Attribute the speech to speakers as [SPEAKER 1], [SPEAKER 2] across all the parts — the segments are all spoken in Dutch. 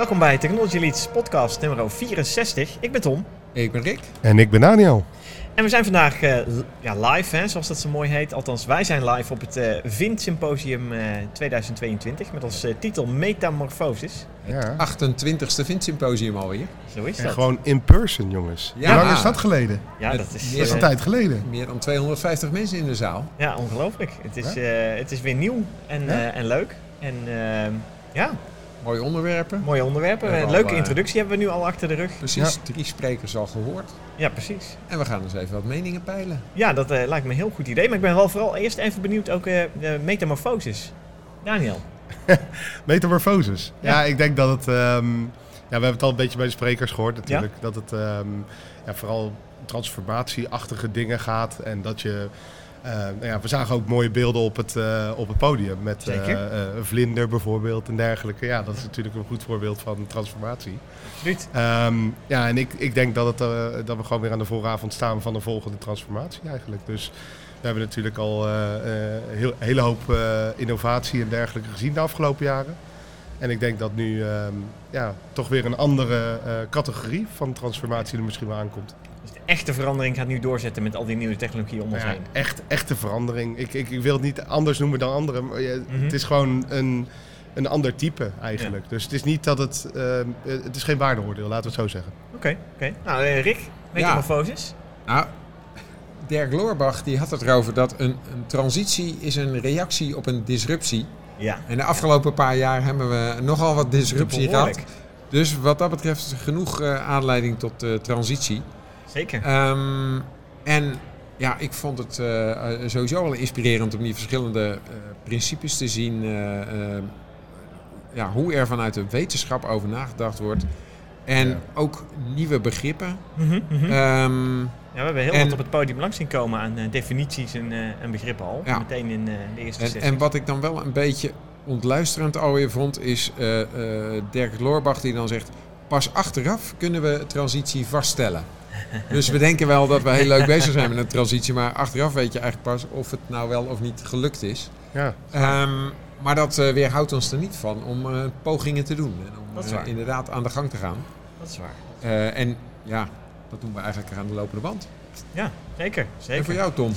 [SPEAKER 1] Welkom bij Technology Leads podcast nummer 64. Ik ben Tom.
[SPEAKER 2] Ik ben Rick.
[SPEAKER 3] En ik ben Daniel.
[SPEAKER 1] En we zijn vandaag uh, ja, live, hè, zoals dat zo mooi heet. Althans, wij zijn live op het uh, Vint Symposium uh, 2022 met als titel Metamorphosis.
[SPEAKER 2] Ja. 28ste Vint Symposium alweer.
[SPEAKER 1] Zo is
[SPEAKER 3] en
[SPEAKER 1] dat.
[SPEAKER 3] gewoon in person, jongens.
[SPEAKER 4] Ja. Hoe lang is dat geleden?
[SPEAKER 1] Ja, dat is,
[SPEAKER 4] dat is een tijd geleden.
[SPEAKER 2] Meer dan 250 mensen in de zaal.
[SPEAKER 1] Ja, ongelooflijk. Het is, het is weer nieuw en, ja? en leuk. En ja,
[SPEAKER 2] Mooie onderwerpen.
[SPEAKER 1] Mooie onderwerpen. Een leuke al, introductie hebben we nu al achter de rug.
[SPEAKER 2] Precies, ja. drie sprekers al gehoord.
[SPEAKER 1] Ja, precies.
[SPEAKER 2] En we gaan dus even wat meningen peilen.
[SPEAKER 1] Ja, dat uh, lijkt me een heel goed idee. Maar ik ben wel vooral eerst even benieuwd ook uh, de metamorfosis. Daniel.
[SPEAKER 3] metamorfosis. Ja. ja. ik denk dat het... Um, ja, we hebben het al een beetje bij de sprekers gehoord natuurlijk. Dat het um, ja, vooral transformatieachtige dingen gaat. En dat je... Uh, nou ja, we zagen ook mooie beelden op het, uh, op het podium met uh, vlinder bijvoorbeeld en dergelijke. Ja, dat is natuurlijk een goed voorbeeld van transformatie.
[SPEAKER 1] Absoluut.
[SPEAKER 3] Um, ja, en ik, ik denk dat, het, dat we gewoon weer aan de vooravond staan van de volgende transformatie eigenlijk. Dus we hebben natuurlijk al een heel, hele hoop innovatie en dergelijke gezien de afgelopen jaren. En ik denk dat nu um, ja, toch weer een andere categorie van transformatie er misschien wel aankomt.
[SPEAKER 1] Echte verandering gaat nu doorzetten met al die nieuwe technologieën om ons
[SPEAKER 3] ja,
[SPEAKER 1] heen.
[SPEAKER 3] Echt, echte verandering. Ik, ik, ik, wil het niet anders noemen dan anderen. Maar je, mm -hmm. Het is gewoon een, een ander type eigenlijk. Ja. Dus het is niet dat het... Uh, het is geen waardeoordeel, laten we het zo zeggen.
[SPEAKER 1] Oké, okay, oké. Okay. Nou, uh, Rick, metamorfosis?
[SPEAKER 2] Ja. Nou, Dirk Loorbach die had het erover dat een, een transitie is een reactie op een disruptie.
[SPEAKER 1] Ja.
[SPEAKER 2] En de afgelopen paar jaar hebben we nogal wat disruptie gehad. Dus wat dat betreft genoeg uh, aanleiding tot uh, transitie.
[SPEAKER 1] Zeker.
[SPEAKER 2] Um, en ja, ik vond het uh, sowieso wel inspirerend om die verschillende uh, principes te zien. Uh, ja, hoe er vanuit de wetenschap over nagedacht wordt. En ja. ook nieuwe begrippen.
[SPEAKER 1] Mm -hmm, mm -hmm.
[SPEAKER 2] Um,
[SPEAKER 1] ja, we hebben heel en, wat op het podium langs zien komen aan definities en, en, begrippen al.
[SPEAKER 2] Ja.
[SPEAKER 1] Meteen in de eerste
[SPEAKER 2] en,
[SPEAKER 1] sessie.
[SPEAKER 2] en wat ik dan wel een beetje ontluisterend alweer vond, is Dirk Loorbach die dan zegt... Pas achteraf kunnen we transitie vaststellen. Dus we denken wel dat we heel leuk bezig zijn met een transitie, maar achteraf weet je eigenlijk pas of het nou wel of niet gelukt is.
[SPEAKER 3] Ja.
[SPEAKER 2] Um, maar dat uh, weerhoudt ons er niet van om uh, pogingen te doen en om
[SPEAKER 1] uh,
[SPEAKER 2] inderdaad aan de gang te gaan.
[SPEAKER 1] Dat is waar.
[SPEAKER 2] Uh, en ja, dat doen we eigenlijk aan de lopende band.
[SPEAKER 1] Ja, zeker. zeker.
[SPEAKER 2] En voor jou, Tom?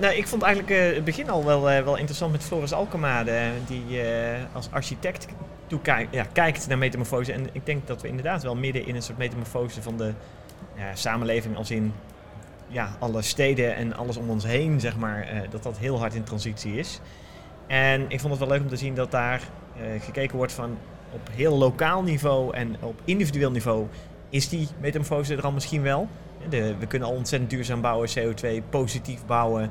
[SPEAKER 1] nou, ik vond eigenlijk het begin al wel, wel interessant met Floris Alkemade, die als architect toekijkt, ja, kijkt naar metamorfose. En ik denk dat we inderdaad wel midden in een soort metamorfose van de ja, samenleving als in ja, alle steden en alles om ons heen, zeg maar, uh, dat dat heel hard in transitie is. En ik vond het wel leuk om te zien dat daar uh, gekeken wordt van op heel lokaal niveau en op individueel niveau is die metamorfose er al misschien wel. De, we kunnen al ontzettend duurzaam bouwen, CO2 positief bouwen,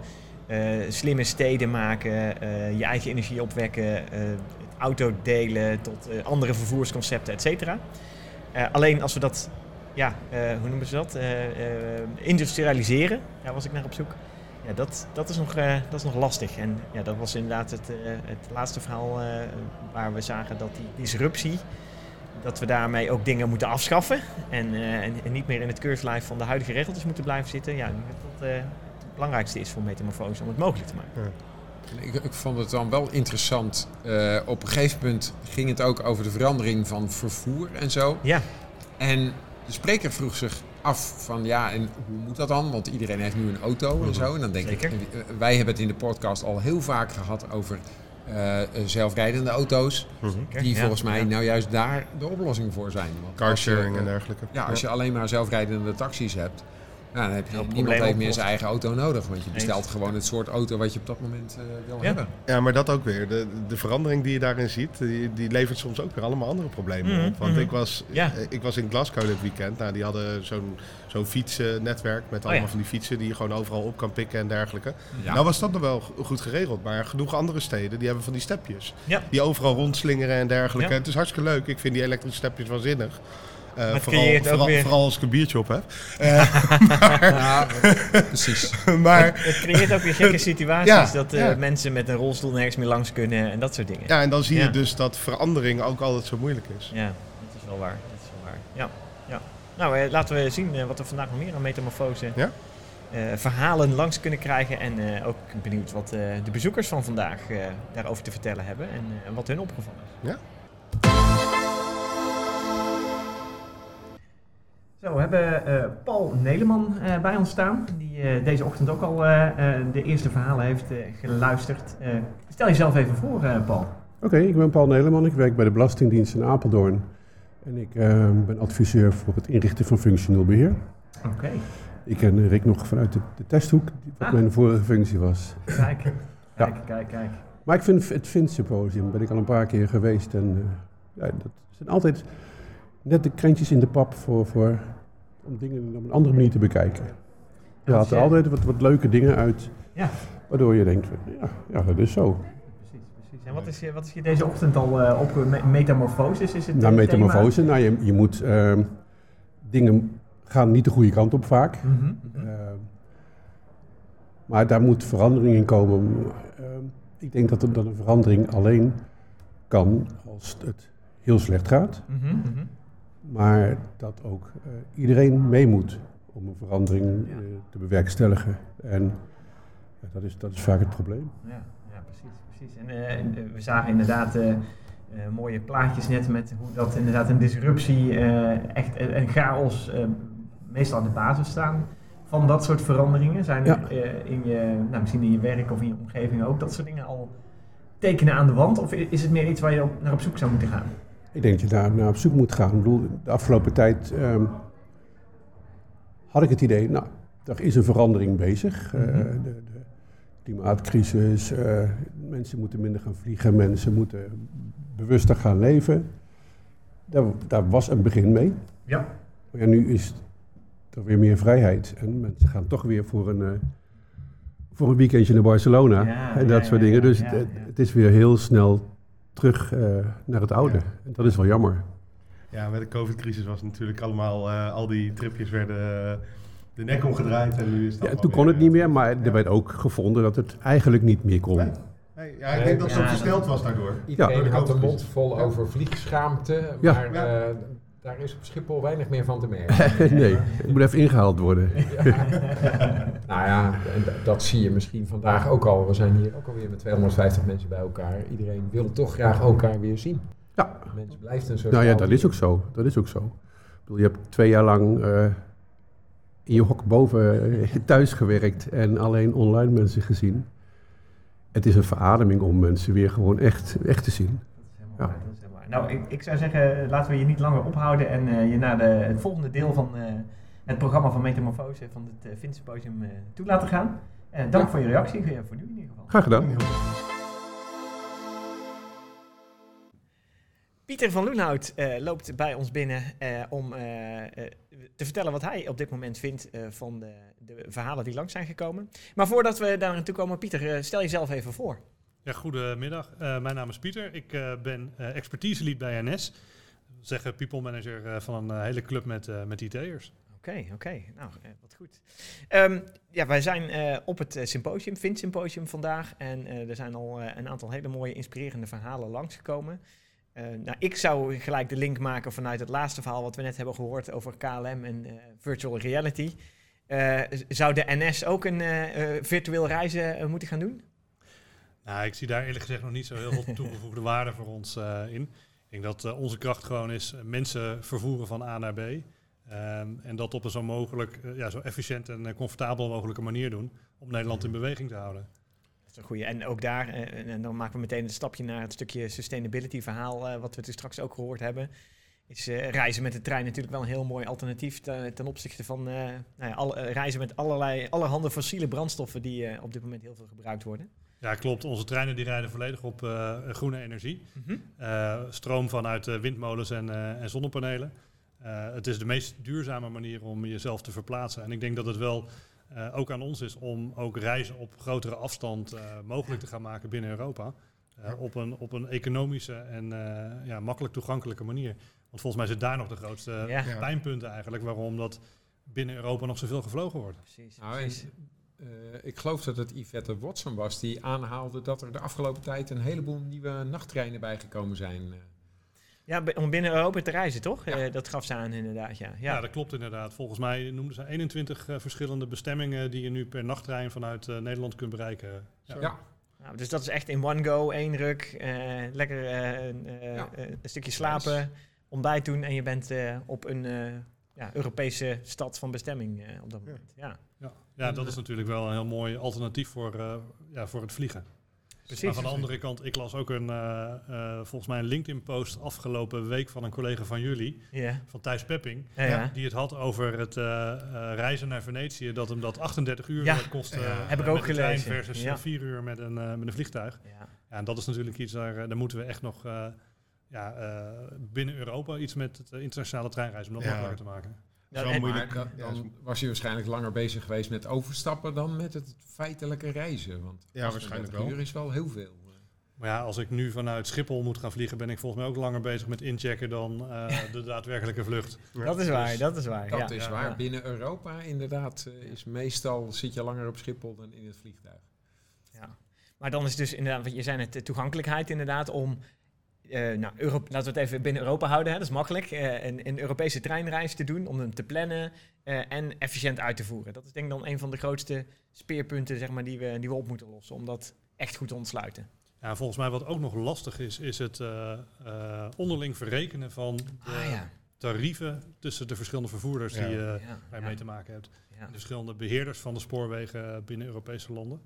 [SPEAKER 1] slimme steden maken, je eigen energie opwekken, auto delen tot andere vervoersconcepten, et cetera. alleen als we dat ja, uh, hoe noemen ze dat? Uh, uh, industrialiseren, daar was ik naar op zoek. Ja, dat, dat, is, nog, dat is nog lastig. En ja, dat was inderdaad het, het laatste verhaal waar we zagen dat die disruptie, dat we daarmee ook dingen moeten afschaffen. En, en, en, niet meer in het keurslijf van de huidige regeltjes moeten blijven zitten. Ja, dat het belangrijkste is voor metamorfose om het mogelijk te maken.
[SPEAKER 2] Ja. Ik, ik, vond het dan wel interessant. op een gegeven moment ging het ook over de verandering van vervoer en zo.
[SPEAKER 1] Ja.
[SPEAKER 2] En de spreker vroeg zich af van ja, en hoe moet dat dan? Want iedereen heeft nu een auto en zo. En dan denk
[SPEAKER 1] Zeker.
[SPEAKER 2] ik, wij hebben het in de podcast al heel vaak gehad over uh, zelfrijdende auto's.
[SPEAKER 1] Zeker.
[SPEAKER 2] Die
[SPEAKER 1] ja,
[SPEAKER 2] volgens mij
[SPEAKER 1] ja.
[SPEAKER 2] nou juist daar de oplossing voor zijn. Want
[SPEAKER 3] Carsharing
[SPEAKER 2] je,
[SPEAKER 3] en dergelijke.
[SPEAKER 2] Ja, als je alleen maar zelfrijdende taxis hebt, nou, dan heb je niemand heeft meer zijn eigen auto nodig. Want je bestelt
[SPEAKER 1] Eens.
[SPEAKER 2] gewoon het soort auto wat je op dat moment uh, wil
[SPEAKER 1] Ja.
[SPEAKER 2] hebben.
[SPEAKER 3] Ja, maar dat ook weer. De, de verandering die je daarin ziet, die, die levert soms ook weer allemaal andere problemen
[SPEAKER 1] Mhm,
[SPEAKER 3] op. Want
[SPEAKER 1] mhm.
[SPEAKER 3] ik, was,
[SPEAKER 1] Ja.
[SPEAKER 3] eh, ik was in Glasgow dit weekend. Nou, die hadden zo'n zo'n fietsnetwerk met allemaal
[SPEAKER 1] Oh ja.
[SPEAKER 3] van die fietsen die je gewoon overal op kan pikken en dergelijke.
[SPEAKER 2] Ja.
[SPEAKER 3] Nou was dat nog wel go- goed geregeld, maar genoeg andere steden die hebben van die stepjes.
[SPEAKER 1] Ja.
[SPEAKER 3] Die overal rondslingeren en dergelijke.
[SPEAKER 1] Ja.
[SPEAKER 3] Het is hartstikke leuk. Ik vind die elektrische stepjes waanzinnig.
[SPEAKER 1] Het
[SPEAKER 3] vooral,
[SPEAKER 1] creëert ook
[SPEAKER 3] vooral,
[SPEAKER 1] weer-
[SPEAKER 3] vooral als ik een biertje op heb.
[SPEAKER 2] Ja, precies.
[SPEAKER 3] maar
[SPEAKER 1] Het creëert ook weer gekke situaties
[SPEAKER 3] Ja,
[SPEAKER 1] dat eh,
[SPEAKER 3] ja.
[SPEAKER 1] mensen met een rolstoel nergens meer langs kunnen en dat soort dingen.
[SPEAKER 3] ja, en dan zie je dus dat verandering ook altijd zo moeilijk is.
[SPEAKER 1] Ja, dat is wel waar. Dat is wel waar. Ja, ja. Nou, eh, laten we zien wat we vandaag nog meer aan metamorfose
[SPEAKER 3] Ja.
[SPEAKER 1] verhalen langs kunnen krijgen. En ook benieuwd wat de bezoekers van vandaag daarover te vertellen hebben en wat hun opgevallen is.
[SPEAKER 3] Ja.
[SPEAKER 1] Zo, we hebben eh, Paul Neleman eh, bij ons staan, die eh, deze ochtend ook al de eerste verhalen heeft geluisterd. Stel jezelf even voor, Paul.
[SPEAKER 5] Oké, ik ben Paul Neleman. Ik werk bij de Belastingdienst in Apeldoorn. En ik ben adviseur voor het inrichten van functioneel beheer.
[SPEAKER 1] Oké,
[SPEAKER 5] Ik ken Rick nog vanuit de, de testhoek, wat
[SPEAKER 1] Ah.
[SPEAKER 5] mijn vorige functie was.
[SPEAKER 1] kijk, kijk, kijk, kijk.
[SPEAKER 5] Maar ik vind het Vint Symposium, ben ik al een paar keer geweest. En ja, dat zijn altijd net de krentjes in de pap voor, voor, om dingen op een andere manier te bekijken. Je haalt er altijd wat, wat leuke dingen uit,
[SPEAKER 1] Ja.
[SPEAKER 5] waardoor je denkt, ja, ja dat is zo.
[SPEAKER 1] Precies, precies. En wat is, je, wat is je deze ochtend al eh, op me- metamorfoses? Is het
[SPEAKER 5] Nou,
[SPEAKER 1] eh,
[SPEAKER 5] metamorfose, nou, je, je moet, ehm, dingen gaan niet de goede kant op vaak.
[SPEAKER 1] Mhm, mhm.
[SPEAKER 5] Ehm, maar daar moet verandering in komen. Ehm, ik denk dat, er, dat een verandering alleen kan als het heel slecht gaat.
[SPEAKER 1] Mhm.
[SPEAKER 5] Maar dat ook eh, iedereen mee moet om een verandering eh, te bewerkstelligen. En ja, dat, is, dat is vaak het probleem.
[SPEAKER 1] Ja, ja precies. precies. En eh, eh, we zagen inderdaad eh, eh, mooie plaatjes net met hoe dat inderdaad een disruptie, eh, echt een chaos, eh, meestal aan de basis staan van dat soort veranderingen. Zijn
[SPEAKER 5] Ja.
[SPEAKER 1] er eh, in je, nou, misschien in je werk of in je omgeving ook dat soort dingen al tekenen aan de wand? Of is het meer iets waar je op, naar op zoek zou moeten gaan?
[SPEAKER 5] Ik denk dat je daar naar op zoek moet gaan. Ik bedoel, de afgelopen tijd ehm, had ik het idee, nou, er is een verandering bezig. Eh,
[SPEAKER 1] Mhm.
[SPEAKER 5] de, de klimaatcrisis, eh, mensen moeten minder gaan vliegen, mensen moeten bewuster gaan leven. Daar, daar was een begin mee.
[SPEAKER 1] Ja.
[SPEAKER 5] Maar ja, nu is er weer meer vrijheid. En mensen gaan toch weer voor een, eh, voor een weekendje naar Barcelona.
[SPEAKER 1] Ja,
[SPEAKER 5] en dat
[SPEAKER 1] ja,
[SPEAKER 5] soort dingen. Dus het, het is weer heel snel terug eh, naar het oude. En dat is wel jammer.
[SPEAKER 3] Ja, met de COVID-crisis was natuurlijk allemaal, eh, al die tripjes werden eh, de nek omgedraaid en nu is het
[SPEAKER 5] Ja, toen kon
[SPEAKER 3] weer,
[SPEAKER 5] het niet meer, maar
[SPEAKER 3] ja.
[SPEAKER 5] er werd ook gevonden dat het eigenlijk niet meer kon.
[SPEAKER 3] Nee. Nee, ja, ik denk dat het
[SPEAKER 1] Ja,
[SPEAKER 3] ook versneld was daardoor.
[SPEAKER 2] Iedereen
[SPEAKER 3] Ja.
[SPEAKER 2] had de mond vol over vliegschaamte,
[SPEAKER 5] Ja.
[SPEAKER 2] maar. Daar is op Schiphol weinig meer van te merken.
[SPEAKER 5] nee, het moet even ingehaald worden.
[SPEAKER 2] Nou ja, dat zie je misschien vandaag ook al. We zijn hier ook alweer met 250 mensen bij elkaar. Iedereen wil toch graag elkaar weer zien.
[SPEAKER 5] Ja.
[SPEAKER 2] Mensen blijft een soort.
[SPEAKER 5] Nou ja, dat is ook zo. Dat is ook zo. Ik bedoel, je hebt twee jaar lang eh, in je hok boven eh, thuis gewerkt en alleen online mensen gezien. Het is een verademing om mensen weer gewoon echt, echt te zien.
[SPEAKER 1] Dat is helemaal
[SPEAKER 5] Ja.
[SPEAKER 1] waar, dat is helemaal waar. Nou, ik, ik zou zeggen, laten we je niet langer ophouden en eh, je naar de, het volgende deel van eh, het programma van Metamorfose van het uh, Symposium eh toe laten gaan. Eh, dank
[SPEAKER 5] Ja.
[SPEAKER 1] voor je reactie, voor nu in ieder geval.
[SPEAKER 5] Graag gedaan.
[SPEAKER 1] Pieter van Loenhout eh, loopt bij ons binnen eh, om te vertellen wat hij op dit moment vindt eh, van de, de verhalen die langs zijn gekomen. Maar voordat we daar naartoe komen, Pieter, stel jezelf even voor.
[SPEAKER 6] Ja, goedemiddag. Eh, mijn naam is Pieter. Ik eh, ben eh expertise lead bij NS. Zeggen people manager eh, van een eh, hele club met, eh, met IT'ers.
[SPEAKER 1] Oké, oké. Nou, eh, wat goed. Ehm, ja, wij zijn eh, op het eh, symposium, Vint Symposium vandaag. En eh, er zijn al eh, een aantal hele mooie, inspirerende verhalen langsgekomen. Eh nou, ik zou gelijk de link maken vanuit het laatste verhaal wat we net hebben gehoord over KLM en eh, virtual reality. Eh, zou de NS ook een eh, eh, virtueel reizen eh, moeten gaan doen?
[SPEAKER 6] Nou, ik zie daar eerlijk gezegd nog niet zo heel veel toegevoegde waarde voor ons eh, in. Ik denk dat eh, onze kracht gewoon is eh, mensen vervoeren van A naar B. Ehm, en dat op een zo mogelijk, ja, zo efficiënt en comfortabel mogelijke manier doen om Nederland in beweging te houden.
[SPEAKER 1] Dat is een goeie. En ook daar, en- dan maken we meteen een stapje naar het stukje sustainability verhaal, wat we toen straks ook gehoord hebben. Is reizen met de trein natuurlijk wel een heel mooi alternatief te- ten opzichte van nou ja, alle, reizen met allerlei, allerhande fossiele brandstoffen die op dit moment heel veel gebruikt worden.
[SPEAKER 6] Ja, klopt. Onze treinen die rijden volledig op eh, groene energie.
[SPEAKER 1] Mhm.
[SPEAKER 6] Eh, stroom vanuit eh, windmolens en, eh, en zonnepanelen. Eh, het is de meest duurzame manier om jezelf te verplaatsen. En ik denk dat het wel eh, ook aan ons is om ook reizen op grotere afstand eh, mogelijk te gaan maken binnen Europa. Eh, op, een, op een economische en eh, ja, makkelijk toegankelijke manier. Want volgens mij zit daar nog de grootste
[SPEAKER 1] Ja.
[SPEAKER 6] Pijnpunten eigenlijk waarom dat binnen Europa nog zoveel gevlogen wordt.
[SPEAKER 1] Precies.
[SPEAKER 2] Nou,
[SPEAKER 1] precies.
[SPEAKER 2] Eh, ik geloof dat het Yvette Watson was die aanhaalde dat er de afgelopen tijd een heleboel nieuwe nachttreinen bijgekomen zijn. eh.
[SPEAKER 1] Ja, om binnen Europa te reizen, toch?
[SPEAKER 2] Ja.
[SPEAKER 1] Eh, dat gaf ze aan inderdaad, ja.
[SPEAKER 6] Ja.
[SPEAKER 1] ja.
[SPEAKER 6] dat klopt inderdaad. Volgens mij noemden ze 21 eh, verschillende bestemmingen die je nu per nachttrein vanuit eh, Nederland kunt bereiken. Ja.
[SPEAKER 2] Ja,
[SPEAKER 1] Nou, dus dat is echt in one go, één ruk, eh, lekker eh, een,
[SPEAKER 2] Ja.
[SPEAKER 1] een stukje slapen, ontbijt doen en je bent eh, op een, eh, ja, Europese stad van bestemming eh, op dat
[SPEAKER 3] Ja.
[SPEAKER 1] moment. Ja,
[SPEAKER 6] Ja, dat is natuurlijk wel een heel mooi alternatief voor, eh, ja, voor het vliegen.
[SPEAKER 1] precies.
[SPEAKER 6] Maar van de andere kant, ik las ook een, eh, eh, volgens mij een LinkedIn-post afgelopen week van een collega van jullie,
[SPEAKER 1] Ja,
[SPEAKER 6] van Thijs Pepping,
[SPEAKER 1] ja, ja.
[SPEAKER 6] die het had over het eh, eh, reizen naar Venetië, dat hem dat 38 uur
[SPEAKER 1] Ja.
[SPEAKER 6] kostte
[SPEAKER 3] Ja.
[SPEAKER 1] Heb ik
[SPEAKER 6] met
[SPEAKER 1] ook
[SPEAKER 6] de trein
[SPEAKER 1] gelezen.
[SPEAKER 6] versus
[SPEAKER 1] Ja.
[SPEAKER 6] 4 uur met een, met een vliegtuig.
[SPEAKER 1] ja.
[SPEAKER 6] Ja, en dat is natuurlijk iets, daar, daar moeten we echt nog eh, ja, eh, binnen Europa iets met het internationale treinreizen om dat
[SPEAKER 3] Ja.
[SPEAKER 6] makkelijker te maken.
[SPEAKER 3] Is wel
[SPEAKER 1] en-
[SPEAKER 3] moeilijk.
[SPEAKER 2] Maar dan, dan was je waarschijnlijk langer bezig geweest met overstappen dan met het feitelijke reizen. Want
[SPEAKER 3] Ja,
[SPEAKER 2] 38
[SPEAKER 3] waarschijnlijk wel.
[SPEAKER 2] uur is wel heel veel.
[SPEAKER 6] Maar ja, als ik nu vanuit Schiphol moet gaan vliegen, ben ik volgens mij ook langer bezig met inchecken dan eh, de daadwerkelijke vlucht.
[SPEAKER 1] Dat is waar,
[SPEAKER 6] Dus
[SPEAKER 1] dat is waar.
[SPEAKER 2] Dat
[SPEAKER 1] ja.
[SPEAKER 2] is
[SPEAKER 6] ja,
[SPEAKER 2] waar.
[SPEAKER 1] ja.
[SPEAKER 2] Binnen Europa inderdaad eh, is meestal zit je langer op Schiphol dan in het vliegtuig.
[SPEAKER 1] Ja. Maar dan is dus inderdaad, want je zei het, de toegankelijkheid inderdaad om, eh, nou, Euro- laten we het even binnen Europa houden, hè, dat is makkelijk, eh, een, een Europese treinreis te doen, om hem te plannen eh, en efficiënt uit te voeren. Dat is denk ik dan een van de grootste speerpunten zeg maar, die, we, die we op moeten lossen, om dat echt goed te ontsluiten.
[SPEAKER 6] Ja, volgens mij wat ook nog lastig is, is het onderling verrekenen van de
[SPEAKER 1] Ah ja.
[SPEAKER 6] tarieven tussen de verschillende vervoerders
[SPEAKER 3] Ja.
[SPEAKER 6] die eh je
[SPEAKER 1] ja,
[SPEAKER 6] mee te maken hebt.
[SPEAKER 1] ja.
[SPEAKER 6] De verschillende beheerders van de spoorwegen binnen Europese landen.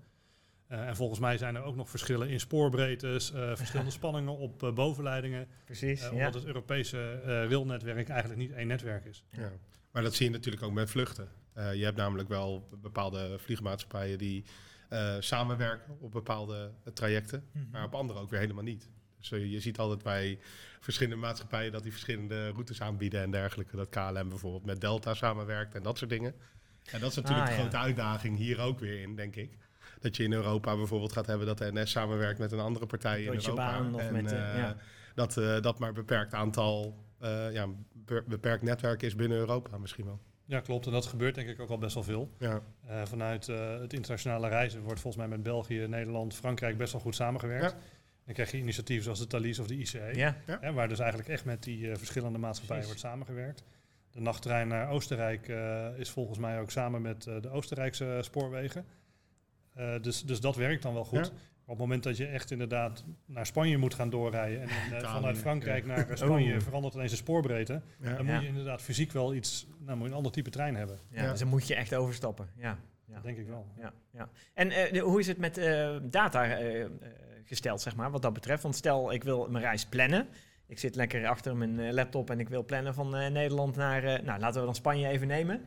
[SPEAKER 6] Eh, en volgens mij zijn er ook nog verschillen in spoorbreedtes, eh, verschillende spanningen op eh, bovenleidingen.
[SPEAKER 1] Precies, ja.
[SPEAKER 6] omdat het Europese eh railnetwerk eigenlijk niet één netwerk is.
[SPEAKER 3] Ja. Maar dat zie je natuurlijk ook met vluchten. Eh, je hebt namelijk wel bepaalde vliegmaatschappijen die eh, samenwerken op bepaalde trajecten,
[SPEAKER 1] Mhm.
[SPEAKER 3] maar op andere ook weer helemaal niet. Dus je ziet altijd bij verschillende maatschappijen dat die verschillende routes aanbieden en dergelijke. Dat KLM bijvoorbeeld met Delta samenwerkt en dat soort dingen. En dat is natuurlijk
[SPEAKER 1] Ah,
[SPEAKER 3] de
[SPEAKER 1] ja.
[SPEAKER 3] grote uitdaging hier ook weer in, denk ik. Dat je in Europa bijvoorbeeld gaat hebben dat de NS samenwerkt met een andere partij in Europa.
[SPEAKER 1] Bahn of
[SPEAKER 3] en
[SPEAKER 1] met, eh,
[SPEAKER 3] eh,
[SPEAKER 1] ja.
[SPEAKER 3] dat, eh, dat maar een beperkt aantal, eh, ja, beperkt netwerk is binnen Europa misschien wel.
[SPEAKER 6] Ja, klopt. En dat gebeurt denk ik ook al best wel veel.
[SPEAKER 3] Ja.
[SPEAKER 6] Eh, vanuit eh, het internationale reizen wordt volgens mij met België, Nederland, Frankrijk best wel goed samengewerkt.
[SPEAKER 3] Ja.
[SPEAKER 6] Dan krijg je initiatieven zoals de Thalys of de ICE.
[SPEAKER 1] ja.
[SPEAKER 6] Hè, waar dus eigenlijk echt met die eh, verschillende maatschappijen
[SPEAKER 1] Precies.
[SPEAKER 6] wordt samengewerkt. De nachttrein naar Oostenrijk eh, is volgens mij ook samen met eh, de Oostenrijkse spoorwegen. Eh, dus, dus dat werkt dan wel goed.
[SPEAKER 3] Ja.
[SPEAKER 6] Op het moment dat je echt inderdaad naar Spanje moet gaan doorrijden... en eh,
[SPEAKER 3] Italië,
[SPEAKER 6] vanuit Frankrijk naar eh, Spanje
[SPEAKER 1] Oh.
[SPEAKER 6] verandert ineens de spoorbreedte...
[SPEAKER 3] Ja.
[SPEAKER 6] dan
[SPEAKER 1] Ja.
[SPEAKER 6] moet je inderdaad fysiek wel iets... nou moet je een ander type trein hebben.
[SPEAKER 1] Ja,
[SPEAKER 3] Ja.
[SPEAKER 1] Dus dan moet je echt overstappen. Ja.
[SPEAKER 6] Dat denk ik wel.
[SPEAKER 1] Ja, ja. En eh, de- hoe is het met eh, data gesteld, zeg maar, wat dat betreft? Want stel, ik wil mijn reis plannen. Ik zit lekker achter mijn eh, laptop en ik wil plannen van eh, Nederland naar, eh, nou, laten we dan Spanje even nemen.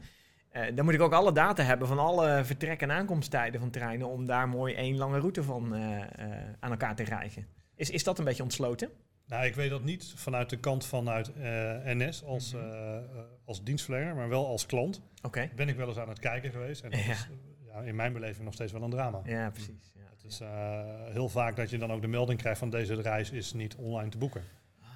[SPEAKER 1] Eh, dan moet ik ook alle data hebben van alle vertrek- en aankomsttijden van treinen om daar mooi één lange route van eh, eh, aan elkaar te rijgen. Is, is dat een beetje ontsloten?
[SPEAKER 6] Nou, ik weet dat niet vanuit de kant vanuit NS als,
[SPEAKER 1] Mhm.
[SPEAKER 6] als dienstverlener... maar wel als klant.
[SPEAKER 1] Oké.
[SPEAKER 6] Ben ik wel eens aan het kijken geweest. En dat
[SPEAKER 1] Ja.
[SPEAKER 6] is ja, in mijn beleving nog steeds wel een drama.
[SPEAKER 1] Ja, precies. Ja.
[SPEAKER 6] Het is heel vaak dat je dan ook de melding krijgt van deze reis is niet online te boeken.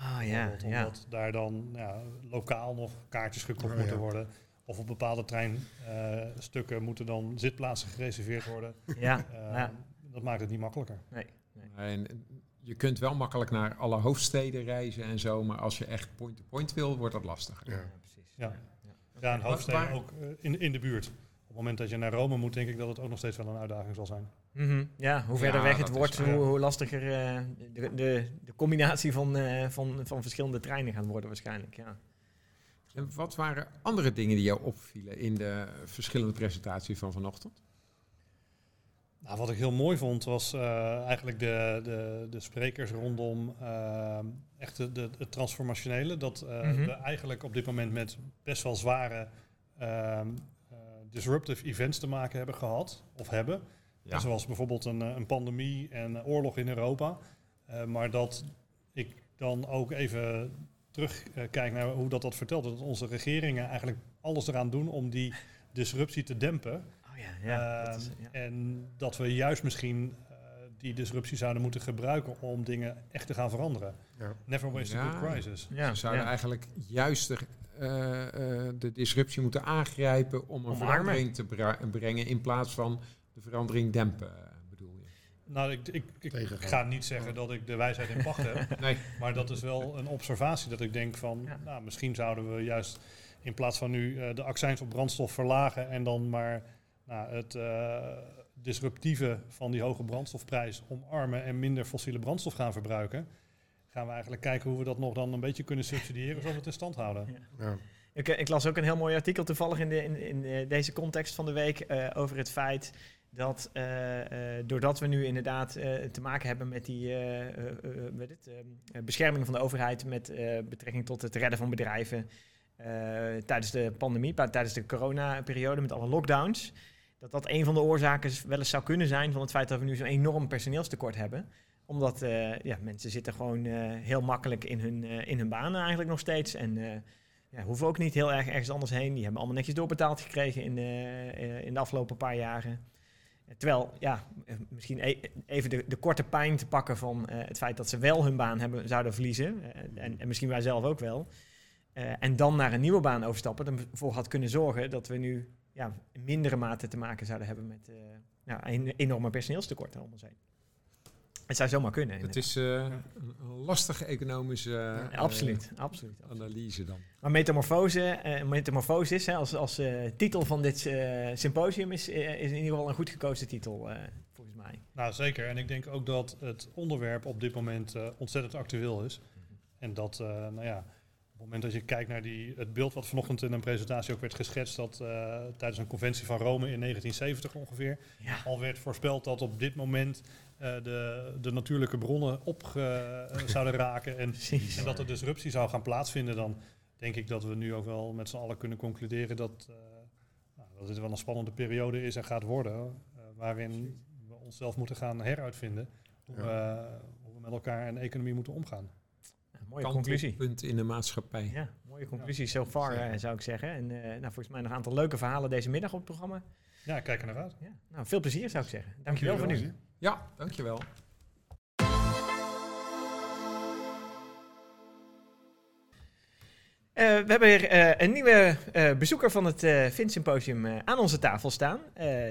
[SPEAKER 1] Ah ja.
[SPEAKER 6] Omdat daar dan ja, lokaal nog kaartjes gekocht
[SPEAKER 3] Oh,
[SPEAKER 6] moeten worden. Of op bepaalde treinstukken moeten dan zitplaatsen gereserveerd worden.
[SPEAKER 1] Ja,
[SPEAKER 6] Eh,
[SPEAKER 1] ja.
[SPEAKER 6] Dat maakt het niet makkelijker.
[SPEAKER 1] Nee, nee.
[SPEAKER 2] En je kunt wel makkelijk naar alle hoofdsteden reizen en zo, maar als je echt point-to-point wil, wordt dat lastiger.
[SPEAKER 3] Ja.
[SPEAKER 1] Ja, precies.
[SPEAKER 6] Ja.
[SPEAKER 1] Ja.
[SPEAKER 6] Ja, en hoofdsteden
[SPEAKER 2] waar-
[SPEAKER 6] ook eh, in, in de buurt. Op het moment dat je naar Rome moet, denk ik dat het ook nog steeds wel een uitdaging zal zijn.
[SPEAKER 1] Mhm, Ja, hoe verder
[SPEAKER 2] Ja,
[SPEAKER 1] weg het wordt,
[SPEAKER 2] is
[SPEAKER 1] hoe, hoe lastiger eh, de, de, de combinatie van, eh, van, van verschillende treinen gaat worden waarschijnlijk. Ja.
[SPEAKER 2] En wat waren andere dingen die jou opvielen in de verschillende presentaties van vanochtend?
[SPEAKER 6] Nou, wat ik heel mooi vond was eh, eigenlijk de, de, de sprekers rondom eh, echt de, de, het transformationele. Dat eh,
[SPEAKER 1] Mhm.
[SPEAKER 6] we eigenlijk op dit moment met best wel zware disruptive events te maken hebben gehad of hebben.
[SPEAKER 2] Ja.
[SPEAKER 6] Zoals bijvoorbeeld een, een pandemie en oorlog in Europa. Maar dat ik dan ook even terugkijk naar hoe dat dat vertelt. Dat onze regeringen eigenlijk alles eraan doen om die disruptie te dempen.
[SPEAKER 1] Oh ja, ja. dat is-
[SPEAKER 6] Ehm,
[SPEAKER 1] ja.
[SPEAKER 6] En dat we juist misschien eh, die disruptie zouden moeten gebruiken om dingen echt te gaan veranderen.
[SPEAKER 3] Ja.
[SPEAKER 6] Never waste a good crisis.
[SPEAKER 1] ja,
[SPEAKER 2] Ze zouden
[SPEAKER 1] ja.
[SPEAKER 2] eigenlijk juist de, eh, eh, de disruptie moeten aangrijpen om een
[SPEAKER 1] Omarmen.
[SPEAKER 2] verandering te brengen in plaats van de verandering dempen?
[SPEAKER 6] Nou, ik, ik, ga niet zeggen dat ik de wijsheid in pacht heb.
[SPEAKER 2] Nee.
[SPEAKER 6] Maar dat is wel een observatie dat ik denk van,
[SPEAKER 1] Ja.
[SPEAKER 6] nou, misschien zouden we juist in plaats van nu eh, de accijns op brandstof verlagen en dan maar nou, het eh, disruptieve van die hoge brandstofprijs omarmen en minder fossiele brandstof gaan verbruiken, gaan we eigenlijk kijken hoe we dat nog dan een beetje kunnen subsidiëren zodat we het in stand houden.
[SPEAKER 1] Ja.
[SPEAKER 3] Ja.
[SPEAKER 1] Ik, ik, las ook een heel mooi artikel toevallig in, de, in, in eh, deze context van de week uh, over het feit dat uh, doordat we nu inderdaad te maken hebben met die met bescherming van de overheid met betrekking tot het redden van bedrijven tijdens de pandemie, tijdens de coronaperiode met alle lockdowns, dat dat een van de oorzaken wel eens zou kunnen zijn van het feit dat we nu zo'n enorm personeelstekort hebben omdat ja, mensen zitten gewoon heel makkelijk in hun, in hun banen eigenlijk nog steeds. En ja, hoeven ook niet heel erg ergens anders heen. Die hebben allemaal netjes doorbetaald gekregen in, uh, in de afgelopen paar jaren. Terwijl, ja, misschien e-, even de, de, korte pijn te pakken van uh, het feit dat ze wel hun baan hebben, zouden verliezen. Uh, en, en, misschien wij zelf ook wel. en dan naar een nieuwe baan overstappen. Ervoor had kunnen zorgen dat we nu ja, in mindere mate te maken zouden hebben met ja, een enorme personeelstekorten om ons heen. Het zou zomaar kunnen.
[SPEAKER 2] Het is uh, een lastige economische
[SPEAKER 1] uh, absoluut, absoluut,
[SPEAKER 2] analyse dan.
[SPEAKER 1] Maar metamorfose, uh, metamorfosis hè, als, als titel van dit symposium is, is in ieder geval een goed gekozen titel, volgens mij.
[SPEAKER 6] Nou, zeker. En ik denk ook dat het onderwerp op dit moment ontzettend actueel is. Mhm. En dat, nou ja, het moment dat je kijkt naar die, het beeld wat vanochtend in een presentatie ook werd geschetst, dat uh, tijdens een conventie van Rome in 1970 ongeveer al werd voorspeld dat op dit moment uh, de, de natuurlijke bronnen op uh, zouden raken en, en, dat er disruptie zou gaan plaatsvinden, dan denk ik dat we nu ook wel met z'n allen kunnen concluderen dat, nou, dat dit wel een spannende periode is en gaat worden, waarin we onszelf moeten gaan heruitvinden hoe, hoe we met elkaar en economie moeten omgaan
[SPEAKER 1] mooie conclusie.
[SPEAKER 2] punt in de maatschappij.
[SPEAKER 1] Ja, mooie conclusie so far uh, zou ik zeggen. En uh, nou, volgens mij nog een aantal leuke verhalen deze middag op het programma.
[SPEAKER 6] Ja, kijk er naar uit.
[SPEAKER 1] Ja. Nou, veel plezier zou ik zeggen. Dankjewel, dankjewel voor nu.
[SPEAKER 2] Ja, dankjewel.
[SPEAKER 1] Uh, we hebben weer uh, een nieuwe uh, bezoeker van het uh, Symposium aan onze tafel staan.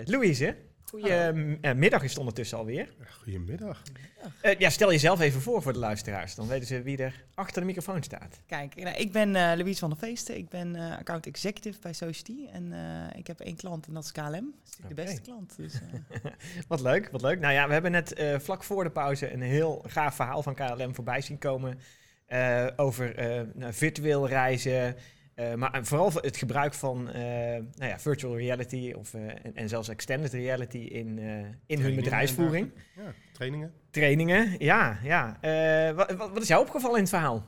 [SPEAKER 1] Louise. Goedemiddag is het ondertussen alweer.
[SPEAKER 3] Goedemiddag.
[SPEAKER 1] Uh, ja, stel jezelf even voor voor de luisteraars. Dan weten ze wie er achter de microfoon staat.
[SPEAKER 7] Kijk, nou, ik ben uh, Louise van der Feesten. Ik ben uh, account executive bij Society. En ik heb één klant en dat is KLM. Dat is okay. de beste klant. Dus,
[SPEAKER 1] wat leuk, wat leuk. Nou ja, we hebben net vlak voor de pauze een heel gaaf verhaal van KLM voorbij zien komen. over nou, virtueel reizen, uh, maar vooral het gebruik van uh, nou ja, virtual reality of, uh, en, en, zelfs extended reality in, in hun bedrijfsvoering.
[SPEAKER 3] Ja, trainingen.
[SPEAKER 1] Trainingen, ja. ja. Wat, wat, is jou opgevallen in het verhaal?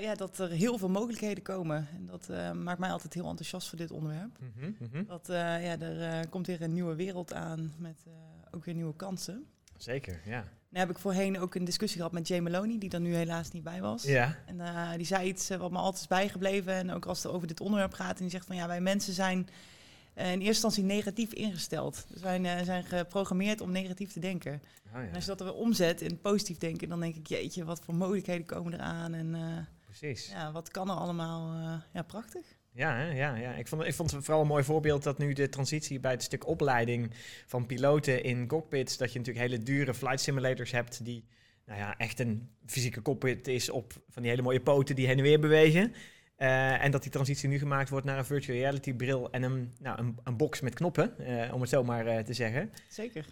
[SPEAKER 7] ja, dat er heel veel mogelijkheden komen. En dat maakt mij altijd heel enthousiast voor dit onderwerp. Mm -hmm. Dat ja, er komt weer een nieuwe wereld aan met ook weer nieuwe kansen.
[SPEAKER 1] Zeker, ja.
[SPEAKER 7] Dan heb ik voorheen ook een discussie gehad met Jay Maloney, die er nu helaas niet bij was.
[SPEAKER 1] Ja.
[SPEAKER 7] En uh, die zei iets uh, wat me altijd is bijgebleven. En ook als het over dit onderwerp gaat. En die zegt van ja, wij mensen zijn uh, in eerste instantie negatief ingesteld. Dus wij zijn geprogrammeerd om negatief te denken. Oh, ja. En als je dat er weer omzet in positief denken, dan denk ik, jeetje, wat voor mogelijkheden komen eraan. En
[SPEAKER 1] Precies.
[SPEAKER 7] Ja, wat kan er allemaal? ja, prachtig.
[SPEAKER 1] Ja, ja, ja. Ik, vond, ik vond het vooral een mooi voorbeeld dat nu de transitie bij het stuk opleiding van piloten in cockpits, dat je natuurlijk hele dure flight simulators hebt die nou ja, echt een fysieke cockpit is op van die hele mooie poten die heen en weer bewegen. Uh, en dat die transitie nu gemaakt wordt naar een virtual reality bril en een, nou, een, een box met knoppen, uh, om het zo maar uh, te zeggen.
[SPEAKER 7] Zeker.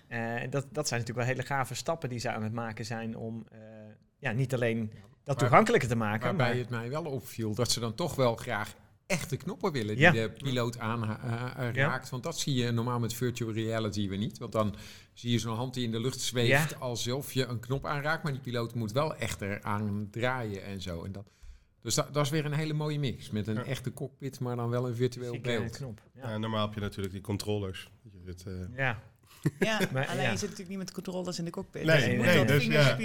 [SPEAKER 1] dat, dat zijn natuurlijk wel hele gave stappen die ze aan het maken zijn om ja, niet alleen dat toegankelijker te maken.
[SPEAKER 2] Waarbij maar... het mij wel opviel dat ze dan toch wel graag echte knoppen willen die de piloot aanraakt. Uh, ja. Want dat zie je normaal met virtual reality weer niet. Want dan zie je zo'n hand die in de lucht zweeft alsof je een knop aanraakt. Maar die piloot moet wel echt eraan draaien en zo. En dat, dus dat, dat is weer een hele mooie mix. Met een echte cockpit, maar dan wel een virtueel beeld.
[SPEAKER 3] Knop. Ja. normaal heb je natuurlijk die controllers. Je zit, uh,
[SPEAKER 7] ja. Ja, maar, alleen je zit natuurlijk niet met controllers in de cockpit.
[SPEAKER 3] Nee, dus je nee,
[SPEAKER 7] moet
[SPEAKER 3] dus, ja.
[SPEAKER 7] een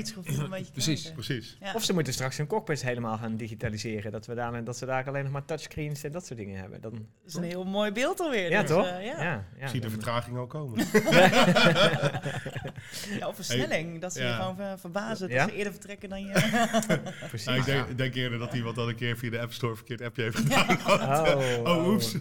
[SPEAKER 7] beetje
[SPEAKER 2] Precies,
[SPEAKER 3] precies.
[SPEAKER 1] Of ze moeten straks hun cockpits helemaal gaan digitaliseren. Dat, we daar, dat ze daar alleen nog maar touchscreens en dat soort dingen hebben. Dan,
[SPEAKER 7] dat is een heel mooi beeld alweer.
[SPEAKER 1] Ja,
[SPEAKER 7] dus,
[SPEAKER 1] toch?
[SPEAKER 7] Uh, ja.
[SPEAKER 1] Ja,
[SPEAKER 3] ja. zie de vertraging al komen.
[SPEAKER 7] ja, of versnelling. Dat ze je gewoon verbazen. Dat ze eerder vertrekken dan je...
[SPEAKER 3] Precies. Nou, ik, denk, ik, denk, eerder dat iemand dat een keer via de App Store verkeerd appje heeft gedaan. Oh, oh, oeps.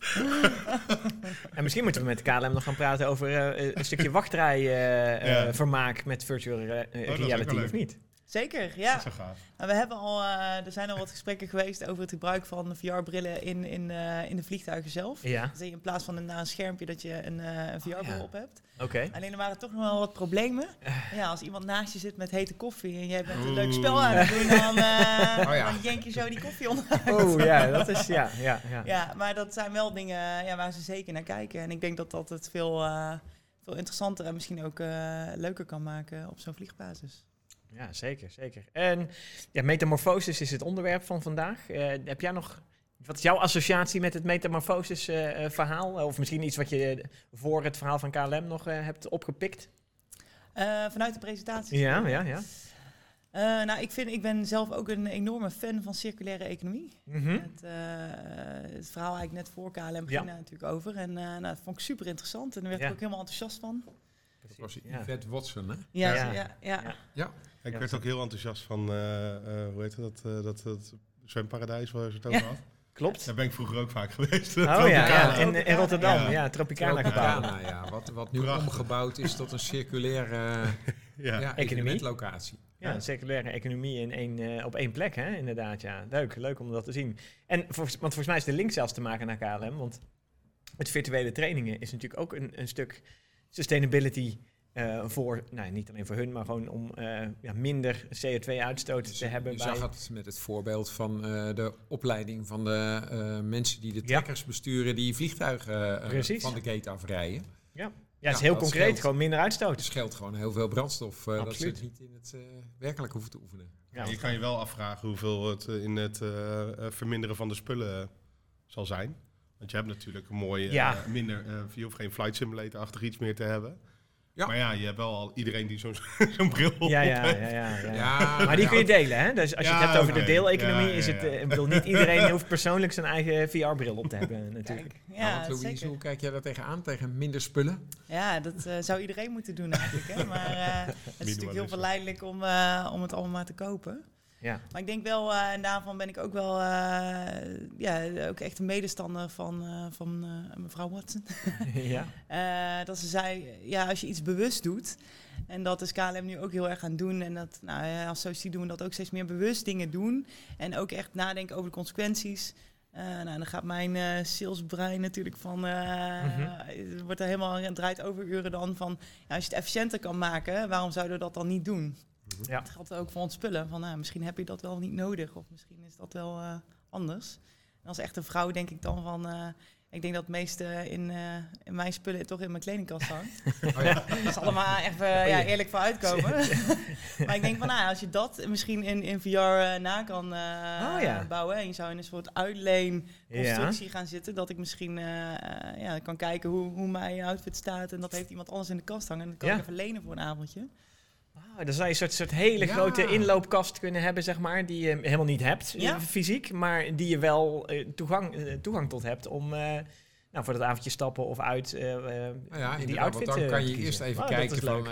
[SPEAKER 1] en misschien moeten we met KLM nog gaan praten over uh, een stukje wachtrijvermaak uh, ja. met virtual reality, of niet?
[SPEAKER 7] Zeker, ja.
[SPEAKER 3] Dat is zo gaaf.
[SPEAKER 7] Nou, we hebben al, eh, er zijn al wat gesprekken geweest over het gebruik van VR-brillen in, in, eh, in de vliegtuigen zelf.
[SPEAKER 1] Ja,
[SPEAKER 7] Dus in plaats van een, na een schermpje dat je een, eh, een VR-bril
[SPEAKER 1] ja.
[SPEAKER 7] op hebt.
[SPEAKER 1] oké.
[SPEAKER 7] Alleen er waren toch nog wel wat problemen. Ja, als iemand naast je zit met hete koffie en jij bent een leuk spel aan het doen, dan, eh
[SPEAKER 2] Oh ja.
[SPEAKER 7] dan jenk je zo die koffie onder.
[SPEAKER 1] Oh ja, dat is, ja, ja, ja.
[SPEAKER 7] Ja, maar dat zijn wel dingen ja, waar ze zeker naar kijken. En ik denk dat dat het veel, eh, veel interessanter en misschien ook eh, leuker kan maken op zo'n vliegbasis.
[SPEAKER 1] Ja, zeker, zeker. En ja, metamorfosis is het onderwerp van vandaag. Eh, heb jij nog, wat is jouw associatie met het metamorfosis eh, eh, verhaal? Of misschien iets wat je voor het verhaal van KLM nog hebt opgepikt?
[SPEAKER 7] Vanuit de presentatie.
[SPEAKER 1] Ja, ja, ja.
[SPEAKER 7] Nou, ik, vind, ik ben zelf ook een enorme fan van circulaire economie.
[SPEAKER 1] Mhm.
[SPEAKER 7] Het, eh, het verhaal eigenlijk net voor KLM ging
[SPEAKER 1] Ja.
[SPEAKER 7] daar natuurlijk over. En eh, nou, dat vond ik super interessant. En daar werd
[SPEAKER 1] Ja.
[SPEAKER 7] ik ook helemaal enthousiast van.
[SPEAKER 2] Dat was
[SPEAKER 1] Ja.
[SPEAKER 2] Yvette Watson, hè?
[SPEAKER 7] Ja,
[SPEAKER 1] Ja.
[SPEAKER 7] ja. ja,
[SPEAKER 1] Ja.
[SPEAKER 3] Ik
[SPEAKER 1] Ja,
[SPEAKER 3] werd ook heel enthousiast van, eh, eh, hoe heet het, dat, eh, dat, dat zwemparadijs waar ze het over
[SPEAKER 7] Ja.
[SPEAKER 3] had.
[SPEAKER 1] Klopt.
[SPEAKER 3] Daar ben ik vroeger ook vaak geweest.
[SPEAKER 1] Oh ja,
[SPEAKER 3] Tropicana.
[SPEAKER 1] ja, in, in Rotterdam.
[SPEAKER 3] Ja.
[SPEAKER 1] Ja, Tropicana gebouw.
[SPEAKER 2] Tropicana, ja. Wat, wat nu
[SPEAKER 3] Prachtig.
[SPEAKER 2] omgebouwd is tot een circulaire
[SPEAKER 3] Ja.
[SPEAKER 2] ja, evenementlocatie.
[SPEAKER 1] Ja, een circulaire economie in één, eh, op één plek, hè? inderdaad. Ja. Leuk, leuk om dat te zien. En volgens, want volgens mij is de link zelfs te maken naar KLM. Want met virtuele trainingen is natuurlijk ook een, een stuk sustainability eh, voor, nou, niet alleen voor hun, maar gewoon om eh, ja, minder CO2-uitstoot te hebben.
[SPEAKER 2] Je
[SPEAKER 1] bij,
[SPEAKER 2] zag het met het voorbeeld van eh, de opleiding van de eh, mensen die de
[SPEAKER 1] Ja.
[SPEAKER 2] trekkers besturen, die vliegtuigen van de gate afrijden.
[SPEAKER 1] ja, het is
[SPEAKER 2] Ja,
[SPEAKER 1] heel concreet,
[SPEAKER 2] scheelt.
[SPEAKER 1] gewoon minder
[SPEAKER 2] Het
[SPEAKER 1] uitstoot.
[SPEAKER 2] scheelt gewoon heel veel brandstof eh, dat ze het niet in het eh, werkelijk hoeven te oefenen.
[SPEAKER 1] Ja,
[SPEAKER 3] je kan je wel afvragen hoeveel het in het verminderen van de spullen zal zijn. Want je hebt natuurlijk een mooie,
[SPEAKER 1] Ja.
[SPEAKER 3] eh, minder, eh, je hoeft geen flight simulator-achtig iets meer te hebben.
[SPEAKER 2] Ja.
[SPEAKER 3] Maar ja, je hebt wel al iedereen die zo'n zo'n bril op
[SPEAKER 1] ja, ja,
[SPEAKER 3] heeft.
[SPEAKER 1] ja, ja, ja.
[SPEAKER 2] Ja,
[SPEAKER 1] Maar die
[SPEAKER 2] ja.
[SPEAKER 1] kun je delen, hè? Dus als je het hebt over de deeleconomie,
[SPEAKER 3] Ja, ja,
[SPEAKER 1] is het... eh, ik bedoel, niet iedereen hoeft persoonlijk zijn eigen VR-bril op te hebben, natuurlijk.
[SPEAKER 7] Kijk,
[SPEAKER 2] Ja, Louise,
[SPEAKER 7] zeker.
[SPEAKER 2] hoe kijk jij daar tegenaan? Tegen minder spullen?
[SPEAKER 7] Ja, dat eh, zou iedereen moeten doen eigenlijk. Hè? Maar eh, het is natuurlijk heel verleidelijk om, eh, om het allemaal maar te kopen.
[SPEAKER 1] Ja.
[SPEAKER 7] Maar ik denk wel, eh, en daarvan ben ik ook wel eh, ja, ook echt een medestander van, eh, van mevrouw Watson.
[SPEAKER 1] ja.
[SPEAKER 7] Dat ze zei, ja, als je iets bewust doet, en dat is KLM nu ook heel erg aan doen, en dat, nou, ja, als Soci doen we dat ook steeds meer bewust dingen doen, en ook echt nadenken over de consequenties. Nou, dan gaat mijn eh salesbrein natuurlijk van,
[SPEAKER 1] Mhm.
[SPEAKER 7] wordt er helemaal, draait over uren dan van, ja, als je het efficiënter kan maken, waarom zouden we dat dan niet doen?
[SPEAKER 1] Ja.
[SPEAKER 7] Dat geldt ook voor ontspullen, van nou, misschien heb je dat wel niet nodig, of misschien is dat wel eh, anders. En als echte vrouw denk ik dan van, eh, ik denk dat het meeste in, eh, in mijn spullen toch in mijn kledingkast hangt.
[SPEAKER 2] Oh ja.
[SPEAKER 7] Dat is allemaal even ja, eerlijk voor uitkomen. maar ik denk van, nou, als je dat misschien in, in VR na kan eh,
[SPEAKER 1] Oh ja.
[SPEAKER 7] bouwen en je zou in een soort uitleenconstructie gaan zitten, dat ik misschien ja, kan kijken hoe, hoe mijn outfit staat en dat heeft iemand anders in de kast hangen en dat kan
[SPEAKER 1] Ja.
[SPEAKER 7] ik even lenen voor een avondje.
[SPEAKER 1] Ah, dan zou je een soort, soort hele
[SPEAKER 2] Ja.
[SPEAKER 1] grote inloopkast kunnen hebben, zeg maar, die je helemaal niet hebt, eh,
[SPEAKER 7] Ja.
[SPEAKER 1] fysiek, maar die je wel eh, toegang, eh, toegang tot hebt om nou, voor dat avondje stappen of uit eh,
[SPEAKER 2] Nou ja,
[SPEAKER 1] die outfit
[SPEAKER 2] dan kan je eerst even
[SPEAKER 1] Oh,
[SPEAKER 2] kijken van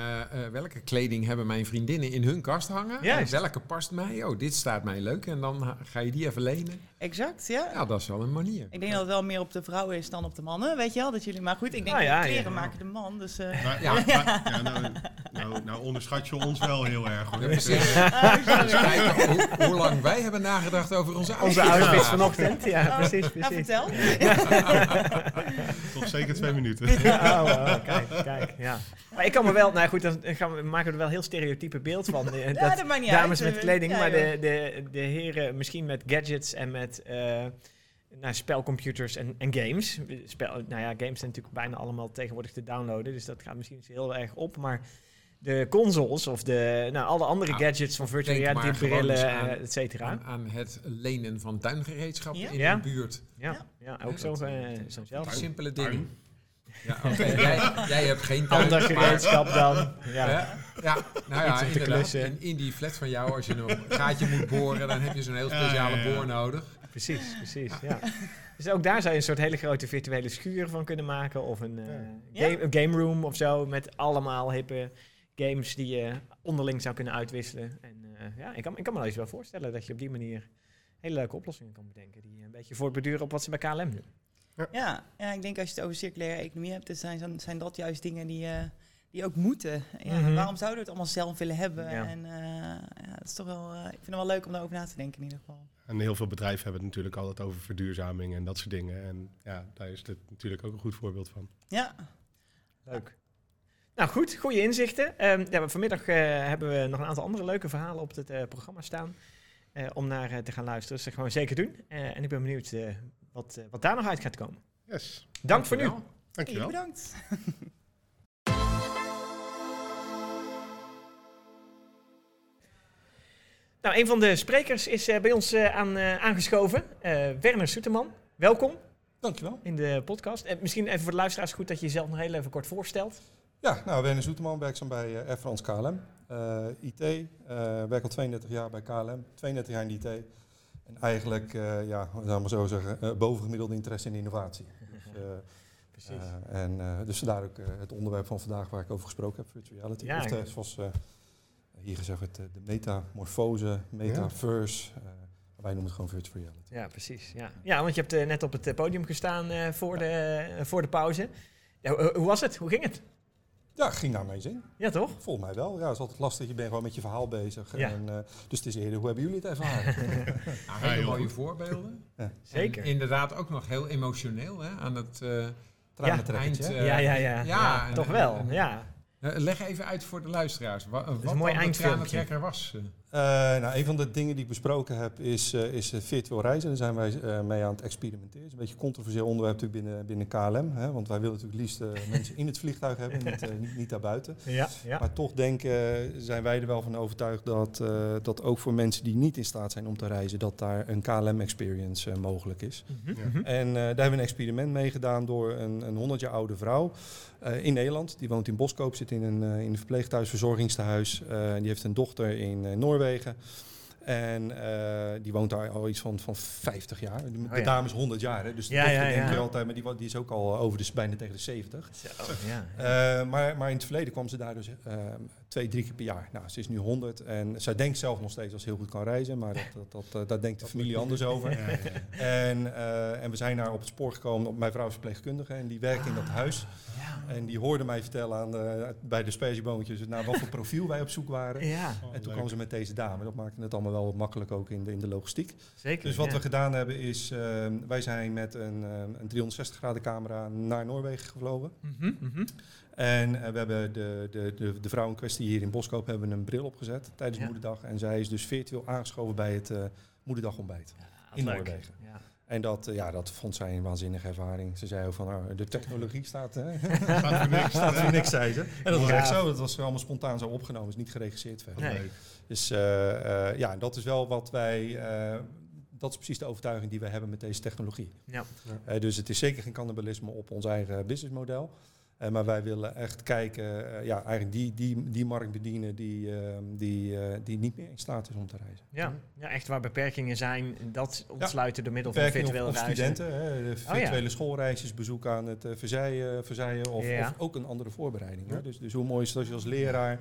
[SPEAKER 2] welke kleding hebben mijn vriendinnen in hun kast hangen.
[SPEAKER 1] Juist.
[SPEAKER 2] En welke past mij? Oh, dit staat mij leuk. En dan ga je die even lenen.
[SPEAKER 7] Exact, ja.
[SPEAKER 2] Ja, dat is wel een manier.
[SPEAKER 7] Ik denk dat het wel meer op de vrouwen is dan op de mannen, weet je wel? Dat jullie, maar goed, ik denk
[SPEAKER 1] Ah, ja,
[SPEAKER 7] dat kleren
[SPEAKER 1] ja.
[SPEAKER 7] maken de man, dus... eh,
[SPEAKER 3] Maar,
[SPEAKER 2] Ja.
[SPEAKER 3] maar- ja, nou, nou, nou onderschat je ons wel heel erg. Hoor.
[SPEAKER 2] Ja, precies.
[SPEAKER 7] ah,
[SPEAKER 2] Dus kijken hoe, hoe lang wij hebben nagedacht over onze
[SPEAKER 1] Onze
[SPEAKER 2] outfit.
[SPEAKER 1] outfits
[SPEAKER 2] Ja.
[SPEAKER 1] vanochtend, ja,
[SPEAKER 7] Oh,
[SPEAKER 1] precies,
[SPEAKER 7] Nou,
[SPEAKER 1] precies.
[SPEAKER 7] vertel.
[SPEAKER 3] Toch zeker twee minuten.
[SPEAKER 1] Ja, oh, oh, kijk, kijk, ja. Maar ik kan me wel, nou goed, dan gaan we, maken we er wel heel stereotype beeld van. eh,
[SPEAKER 7] Ja, dat
[SPEAKER 1] dames
[SPEAKER 7] uit.
[SPEAKER 1] met kleding,
[SPEAKER 7] Ja,
[SPEAKER 1] maar de, de, de heren misschien met gadgets en met eh, nou, spelcomputers en, en games. Spel, nou ja, games zijn natuurlijk bijna allemaal tegenwoordig te downloaden, dus dat gaat misschien eens heel erg op. Maar de consoles of de, nou, alle andere
[SPEAKER 2] Nou,
[SPEAKER 1] gadgets van virtual reality brillen, eh, et cetera.
[SPEAKER 2] Aan, aan het lenen van tuingereedschap
[SPEAKER 7] Ja.
[SPEAKER 2] in
[SPEAKER 1] Ja.
[SPEAKER 2] de buurt.
[SPEAKER 1] Ja, ja, ook zo, eh, zo zelf.
[SPEAKER 2] Simpele dingen. Ja, oké. jij, jij hebt geen tuin.
[SPEAKER 1] Ander
[SPEAKER 2] maar-
[SPEAKER 1] gereedschap dan. Ja.
[SPEAKER 2] Ja, nou ja, inderdaad. In, in die flat van jou, als je een gaatje moet boren, dan heb je zo'n heel speciale
[SPEAKER 3] ja, ja.
[SPEAKER 2] boor nodig.
[SPEAKER 1] Precies, precies. Ja. Dus ook daar zou je een soort hele grote virtuele schuur van kunnen maken. Of een, eh,
[SPEAKER 7] Ja.
[SPEAKER 1] game, een game room of zo. Met allemaal hippe games die je onderling zou kunnen uitwisselen. En eh, ja, ik kan, ik kan me wel eens wel voorstellen dat je op die manier hele leuke oplossingen kan bedenken. Die een beetje voortbeduren op wat ze bij KLM doen.
[SPEAKER 7] Ja, ja, ik denk als je het over circulaire economie hebt, dan zijn, zijn dat juist dingen die, eh, die ook moeten. Ja,
[SPEAKER 1] Mhm.
[SPEAKER 7] Waarom zouden we het allemaal zelf willen hebben?
[SPEAKER 1] Ja.
[SPEAKER 7] En eh, ja, het is toch wel, eh, ik vind het wel leuk om daarover na te denken in ieder geval.
[SPEAKER 3] En heel veel bedrijven hebben het natuurlijk altijd over verduurzaming en dat soort dingen. En ja, daar is dit natuurlijk ook een goed voorbeeld van.
[SPEAKER 7] Ja,
[SPEAKER 1] Leuk. Nou goed, goede inzichten. Ehm, ja, vanmiddag eh, hebben we nog een aantal andere leuke verhalen op het eh, programma staan. eh, om naar te gaan luisteren. Dus dat gaan we zeker doen. Eh, en ik ben benieuwd eh, wat, eh, wat daar nog uit gaat komen.
[SPEAKER 3] Yes,
[SPEAKER 1] Dank voor nu.
[SPEAKER 7] jullie
[SPEAKER 3] dankjewel.
[SPEAKER 7] bedankt.
[SPEAKER 1] Nou, een van de sprekers is eh, bij ons eh, aan, eh, aangeschoven. Werner Soeterman, welkom
[SPEAKER 8] Dankjewel.
[SPEAKER 1] in de podcast. En misschien even voor de luisteraars goed dat je jezelf nog heel even kort voorstelt.
[SPEAKER 8] Ja, nou, Werner Zoeterman, werkzaam bij uh, Air France KLM. IT, werk al 32 jaar bij KLM, 32 jaar in IT. En eigenlijk, eh, ja, ik maar zo zeggen, bovengemiddelde interesse in innovatie. Dus,
[SPEAKER 1] Precies.
[SPEAKER 8] en, dus vandaar ook het onderwerp van vandaag waar ik over gesproken heb, virtual reality.
[SPEAKER 1] Ja,
[SPEAKER 8] of zoals hier gezegd werd, eh, de metamorfose, metaverse. eh, wij noemen het gewoon virtual reality.
[SPEAKER 1] Ja, precies. Ja, ja want je hebt eh, net op het eh, podium gestaan eh, voor, de, eh, voor de pauze. Ja, hoe- was het? Hoe ging het?
[SPEAKER 8] Ja, ging naar mijn zin.
[SPEAKER 1] Ja, toch?
[SPEAKER 8] Volgens mij wel. Ja, het is altijd lastig. Je bent gewoon met je verhaal bezig.
[SPEAKER 1] Ja.
[SPEAKER 8] En, eh, dus het is eerder, hoe hebben jullie het ervaren?
[SPEAKER 2] Hele mooie
[SPEAKER 3] goed.
[SPEAKER 2] voorbeelden.
[SPEAKER 1] Zeker.
[SPEAKER 2] En inderdaad ook nog heel emotioneel hè, aan het eh, eind. eh,
[SPEAKER 1] ja, ja, ja, ja.
[SPEAKER 2] ja, en-
[SPEAKER 1] toch wel.
[SPEAKER 2] en-
[SPEAKER 1] ja.
[SPEAKER 2] Eh, leg even uit voor de luisteraars wa- wat
[SPEAKER 1] een mooi eindfilmpje.
[SPEAKER 2] was. Eh.
[SPEAKER 8] Nou, een van de dingen die ik besproken heb is, eh, is eh, virtueel reizen. Daar zijn wij eh, mee aan het experimenteren. Het is een beetje een controversieel onderwerp natuurlijk binnen, binnen KLM. Hè, want wij willen natuurlijk het liefst mensen in het vliegtuig hebben, niet, niet, niet daarbuiten.
[SPEAKER 1] Ja, ja.
[SPEAKER 8] Maar toch denken, zijn wij er wel van overtuigd dat, eh, dat ook voor mensen die niet in staat zijn om te reizen, dat daar een KLM-experience mogelijk is.
[SPEAKER 1] Mhm,
[SPEAKER 3] Ja.
[SPEAKER 1] mhm.
[SPEAKER 8] En eh, daar hebben we een experiment mee gedaan door een, een 100 jaar oude vrouw eh, in Nederland. Die woont in Boskoop, zit in een, eh, in een verpleeghuis, verzorgingstehuis. Eh, die heeft een dochter in eh, Noorwegen. En eh, die woont daar al iets van, van 50 jaar. De,
[SPEAKER 1] Oh ja.
[SPEAKER 8] dame is 100 jaar, hè? dus
[SPEAKER 1] Ja,
[SPEAKER 8] dochter
[SPEAKER 1] ja,
[SPEAKER 8] denk je altijd, maar die, die is ook al over de, bijna tegen de 70.
[SPEAKER 1] Zo, ja.
[SPEAKER 8] Eh, maar, maar in het verleden kwam ze daar dus eh, twee, drie keer per jaar. Nou, ze is nu 100 en zij denkt zelf nog steeds dat ze heel goed kan reizen, maar dat, dat, dat, eh, daar denkt de familie anders over.
[SPEAKER 3] Ja, ja.
[SPEAKER 8] En, eh, en we zijn daar op het spoor gekomen. Mijn vrouw is verpleegkundige en die werkt in dat huis.
[SPEAKER 1] Ja.
[SPEAKER 8] En die hoorde mij vertellen aan de, bij de spersieboontjes naar wat voor profiel wij op zoek waren.
[SPEAKER 1] ja,
[SPEAKER 3] Oh,
[SPEAKER 8] En toen
[SPEAKER 3] leuk.
[SPEAKER 8] kwam ze met deze dame. Dat maakte het allemaal wel wat makkelijk ook in de, in de logistiek.
[SPEAKER 1] zeker.
[SPEAKER 8] Dus wat
[SPEAKER 1] ja.
[SPEAKER 8] we gedaan hebben is, eh, wij zijn met een, eh, een 360 graden camera naar Noorwegen gevlogen.
[SPEAKER 1] Mhm, mhm.
[SPEAKER 8] En eh, we hebben de, de, de, de vrouw in kwestie hier in Boskoop hebben een bril opgezet tijdens
[SPEAKER 1] Ja.
[SPEAKER 8] Moederdag. En zij is dus virtueel aangeschoven bij het eh Moederdagontbijt.
[SPEAKER 1] Ja,
[SPEAKER 8] In
[SPEAKER 1] leuk.
[SPEAKER 8] Noorwegen.
[SPEAKER 1] Ja.
[SPEAKER 8] En dat, eh, ja, dat vond zij een waanzinnige ervaring. Ze zei ook van, nou, de technologie staat, hè,
[SPEAKER 3] voor niks.
[SPEAKER 8] staat voor niks, zei ze. En dat was echt zo. Dat was allemaal spontaan zo opgenomen. is niet geregisseerd verder.
[SPEAKER 1] Nee.
[SPEAKER 8] Dus ja, dat is wel wat wij... dat is precies de overtuiging die we hebben met deze technologie.
[SPEAKER 1] Ja.
[SPEAKER 8] Dus het is zeker geen cannibalisme op ons eigen businessmodel. Eh, maar wij willen echt kijken, eh, ja, eigenlijk die, die, die markt bedienen die, eh, die, eh, die niet meer in staat is om te reizen.
[SPEAKER 1] Ja. ja, echt waar beperkingen zijn, dat ontsluiten door middel van
[SPEAKER 8] of
[SPEAKER 1] reizen.
[SPEAKER 8] studenten, hè, de
[SPEAKER 1] ja.
[SPEAKER 8] virtuele schoolreisjes, bezoek aan het verzijen, verzijen of,
[SPEAKER 1] Ja.
[SPEAKER 8] of ook een andere voorbereiding. Hè.
[SPEAKER 3] Ja.
[SPEAKER 8] Dus, dus hoe mooi is het als je als leraar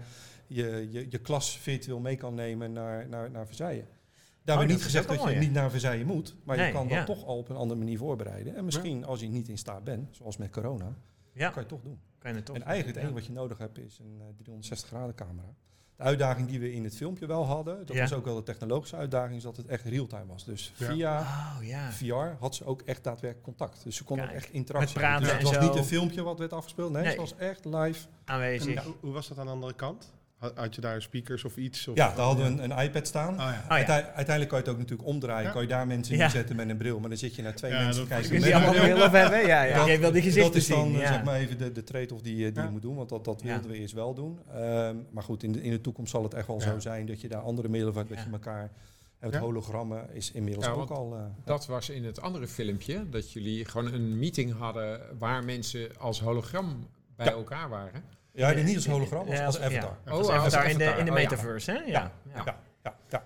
[SPEAKER 8] je, je, je klas virtueel mee kan nemen naar, naar, naar verzijen. Daar
[SPEAKER 1] Oh,
[SPEAKER 8] niet gezegd dat je niet naar Verzijen moet, maar
[SPEAKER 1] Nee,
[SPEAKER 8] je kan dat
[SPEAKER 1] ja.
[SPEAKER 8] toch al op een andere manier voorbereiden. En misschien als je niet in staat bent, zoals met corona,
[SPEAKER 1] Ja,
[SPEAKER 8] kan je toch doen.
[SPEAKER 1] kan je het toch.
[SPEAKER 8] en eigenlijk het
[SPEAKER 1] ja.
[SPEAKER 8] enige wat je nodig hebt is een eh, 360 graden camera. De uitdaging die we in het filmpje wel hadden, dat
[SPEAKER 1] Ja.
[SPEAKER 8] was ook wel de technologische uitdaging, is dat het echt real-time was. Dus
[SPEAKER 3] Ja.
[SPEAKER 8] via
[SPEAKER 1] Oh ja.
[SPEAKER 8] VR had ze ook echt daadwerkelijk contact. Dus ze kon ook
[SPEAKER 1] Kijk,
[SPEAKER 8] echt interactie
[SPEAKER 1] met praten
[SPEAKER 8] hebben. Dus het
[SPEAKER 1] en
[SPEAKER 8] was
[SPEAKER 1] zo.
[SPEAKER 8] niet een filmpje wat werd afgespeeld. Nee,
[SPEAKER 1] Nee.
[SPEAKER 8] het was echt live.
[SPEAKER 1] Aanwezig.
[SPEAKER 3] En hoe was dat aan de andere kant? Had je daar speakers of iets? Of
[SPEAKER 8] Ja, daar hadden we een, een iPad staan.
[SPEAKER 3] Oh ja.
[SPEAKER 1] Ja.
[SPEAKER 8] Uitei- uiteindelijk kan je het ook natuurlijk omdraaien.
[SPEAKER 3] Ja.
[SPEAKER 8] Kan je daar mensen
[SPEAKER 1] Ja.
[SPEAKER 8] neerzetten met een bril. Maar dan zit je naar twee
[SPEAKER 3] Ja,
[SPEAKER 8] mensen
[SPEAKER 3] dat-
[SPEAKER 8] te kijken.
[SPEAKER 1] Kun je
[SPEAKER 8] met
[SPEAKER 1] allemaal
[SPEAKER 8] bril.
[SPEAKER 1] hebben? Ja, ja.
[SPEAKER 8] Dat-
[SPEAKER 1] Jij wil die gezichten
[SPEAKER 8] Dat is dan
[SPEAKER 1] zien.
[SPEAKER 8] eh,
[SPEAKER 1] ja.
[SPEAKER 8] zeg maar even de, de trade-off die, eh, die
[SPEAKER 3] Ja.
[SPEAKER 8] je moet doen. Want dat, dat
[SPEAKER 1] Ja.
[SPEAKER 8] wilden we eerst wel doen. Ehm, maar goed, in de, in de toekomst zal het echt wel
[SPEAKER 3] Ja.
[SPEAKER 8] zo zijn dat je daar andere middelen van. Dat
[SPEAKER 1] Ja.
[SPEAKER 8] je elkaar... Het
[SPEAKER 3] Ja.
[SPEAKER 8] hologrammen is inmiddels
[SPEAKER 2] Ja,
[SPEAKER 8] ook al... eh,
[SPEAKER 2] Dat was in het andere filmpje, dat jullie gewoon een meeting hadden waar mensen als hologram bij
[SPEAKER 8] Ja.
[SPEAKER 2] elkaar waren.
[SPEAKER 8] Ja, niet als hologram, als, als avatar.
[SPEAKER 2] Oh,
[SPEAKER 1] Als avatar in de, in de
[SPEAKER 2] Oh, ja.
[SPEAKER 1] metaverse, hè? Ja.
[SPEAKER 8] Ja,
[SPEAKER 1] ja.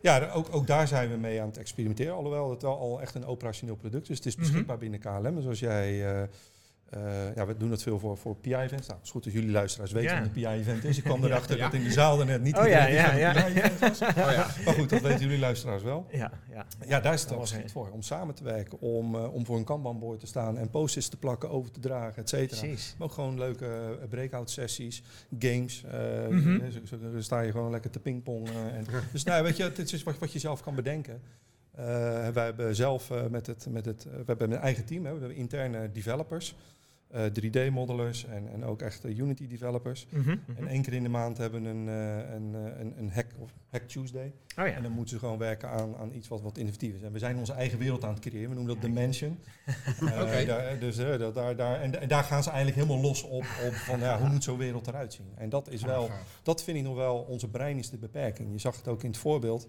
[SPEAKER 8] ja, ook, ook daar zijn we mee aan het experimenteren. Alhoewel het wel al echt een operationeel product is. Het is
[SPEAKER 1] Mhm.
[SPEAKER 8] beschikbaar binnen KLM. Dus als jij eh, Uh, ja, we doen dat veel voor, voor PI-events. Nou, het is goed dat jullie luisteraars weten
[SPEAKER 1] Ja.
[SPEAKER 8] wat een PI-event is. Ik kwam erachter
[SPEAKER 2] Ja.
[SPEAKER 8] dat in de zaal er net niet
[SPEAKER 1] Oh ja, ja, ja.
[SPEAKER 8] PI-event was.
[SPEAKER 2] Oh ja.
[SPEAKER 8] Maar goed, dat weten jullie luisteraars wel.
[SPEAKER 1] Ja, ja.
[SPEAKER 8] Ja, daar is het
[SPEAKER 1] Dat
[SPEAKER 8] al
[SPEAKER 1] was
[SPEAKER 8] geschikt
[SPEAKER 1] het.
[SPEAKER 8] voor. Om samen te werken, om, eh, om voor een kanbanboard te staan en posters te plakken, over te dragen, et cetera. Maar ook gewoon leuke eh, breakout sessies, games. eh, eh, zo, zo- zo sta je gewoon lekker te pingpongen. en, dus nou, weet je, het is wat, wat je zelf kan bedenken. Eh, wij hebben zelf eh, met het, met het, eh, we hebben een eigen team, hè. we hebben interne developers, eh, 3D-modelers en, en ook echt eh, Unity developers.
[SPEAKER 1] Mhm, mhm.
[SPEAKER 8] En één keer in de maand hebben een, eh, een, eh, een, een hack, of hack Tuesday.
[SPEAKER 1] Oh ja.
[SPEAKER 8] En dan moeten ze gewoon werken aan, aan iets wat, wat innovatief is. En we zijn onze eigen wereld aan het creëren. We noemen dat Dimension. Eh, daar, dus, eh, dat, daar, daar, en, en daar gaan ze eigenlijk helemaal los op, op van ja, hoe moet zo'n wereld eruit zien. En dat is wel, dat vind ik nog wel, onze brein is de beperking. Je zag het ook in het voorbeeld.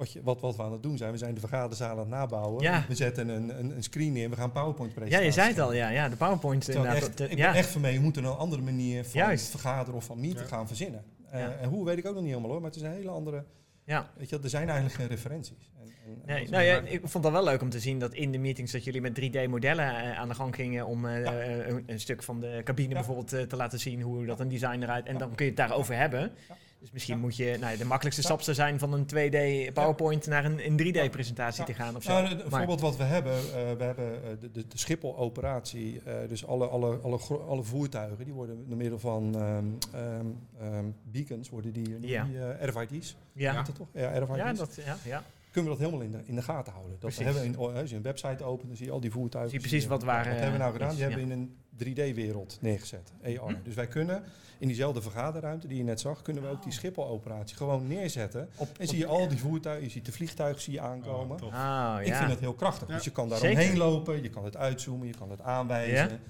[SPEAKER 8] Wat, je, wat, wat we aan het doen zijn, we zijn de vergaderzaal aan het nabouwen.
[SPEAKER 1] Ja.
[SPEAKER 8] We zetten een, een, een screen neer, we gaan PowerPoint
[SPEAKER 1] ja,
[SPEAKER 8] presentatie.
[SPEAKER 1] je zei het al, ja. ja de PowerPoint inderdaad.
[SPEAKER 8] echt,
[SPEAKER 1] dat-
[SPEAKER 8] ik
[SPEAKER 1] ja.
[SPEAKER 8] ben echt van mee, je moet er een andere manier van
[SPEAKER 1] Juist.
[SPEAKER 8] vergaderen of van meeten
[SPEAKER 3] Ja.
[SPEAKER 8] gaan verzinnen. Eh,
[SPEAKER 1] Ja.
[SPEAKER 8] En hoe weet ik ook nog niet helemaal hoor, maar het is een hele andere...
[SPEAKER 1] Ja.
[SPEAKER 8] Weet je, er zijn eigenlijk geen referenties. En, en, dat
[SPEAKER 1] Nee, nou ja, ik vond het wel leuk om te zien dat in de meetings dat jullie met 3D-modellen eh, aan de gang gingen om eh,
[SPEAKER 8] Ja.
[SPEAKER 1] eh, een, een stuk van de cabine
[SPEAKER 8] Ja.
[SPEAKER 1] bijvoorbeeld eh, te laten zien hoe dat een design eruit. En
[SPEAKER 8] Ja.
[SPEAKER 1] dan kun je het daarover hebben. Dus misschien
[SPEAKER 8] Ja.
[SPEAKER 1] moet je, nou, de makkelijkste stap zou zijn van een 2D PowerPoint naar een, een 3D-presentatie
[SPEAKER 8] Ja.
[SPEAKER 1] te gaan of zo.
[SPEAKER 8] Nou, een
[SPEAKER 1] Maar-
[SPEAKER 8] voorbeeld wat we hebben, eh, we hebben eh, de, de, de Schiphol-operatie, eh, dus alle, alle, alle, alle voertuigen, die worden door middel van ehm, ehm, ehm, beacons, worden die, die eh, RFID's,
[SPEAKER 1] ja.
[SPEAKER 8] dat toch? Ja, RFID's.
[SPEAKER 1] Ja, dat, ja, ja.
[SPEAKER 8] Kunnen we dat helemaal in de, in de gaten houden. Dat
[SPEAKER 1] Precies.
[SPEAKER 8] hebben we in, oh, als je een website opent, dan zie je al die voertuigen.
[SPEAKER 1] Zie je precies wat waar,
[SPEAKER 8] Wat hebben we nou gedaan?
[SPEAKER 1] is,
[SPEAKER 8] Die
[SPEAKER 1] ja.
[SPEAKER 8] hebben in een 3D-wereld neergezet, AR.
[SPEAKER 1] Hm.
[SPEAKER 8] Dus wij kunnen in diezelfde vergaderruimte die je net zag, kunnen we ook die Schiphol-operatie gewoon neerzetten.
[SPEAKER 1] Op,
[SPEAKER 8] En zie je al die voertuigen, je ziet de vliegtuigen zie je aankomen.
[SPEAKER 3] Oh, tof.
[SPEAKER 1] Ah,
[SPEAKER 8] Ik
[SPEAKER 1] ja.
[SPEAKER 8] vind dat heel krachtig.
[SPEAKER 3] Ja.
[SPEAKER 8] Dus je kan daar
[SPEAKER 1] Zeker.
[SPEAKER 8] omheen lopen, je kan het uitzoomen, je kan het aanwijzen.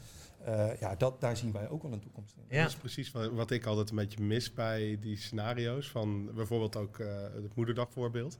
[SPEAKER 8] Ja, ja dat, daar zien wij ook wel een toekomst in.
[SPEAKER 1] Ja.
[SPEAKER 3] Dat is precies wat, wat ik altijd een beetje mis bij die scenario's. Van bijvoorbeeld ook eh, het moederdagvoorbeeld.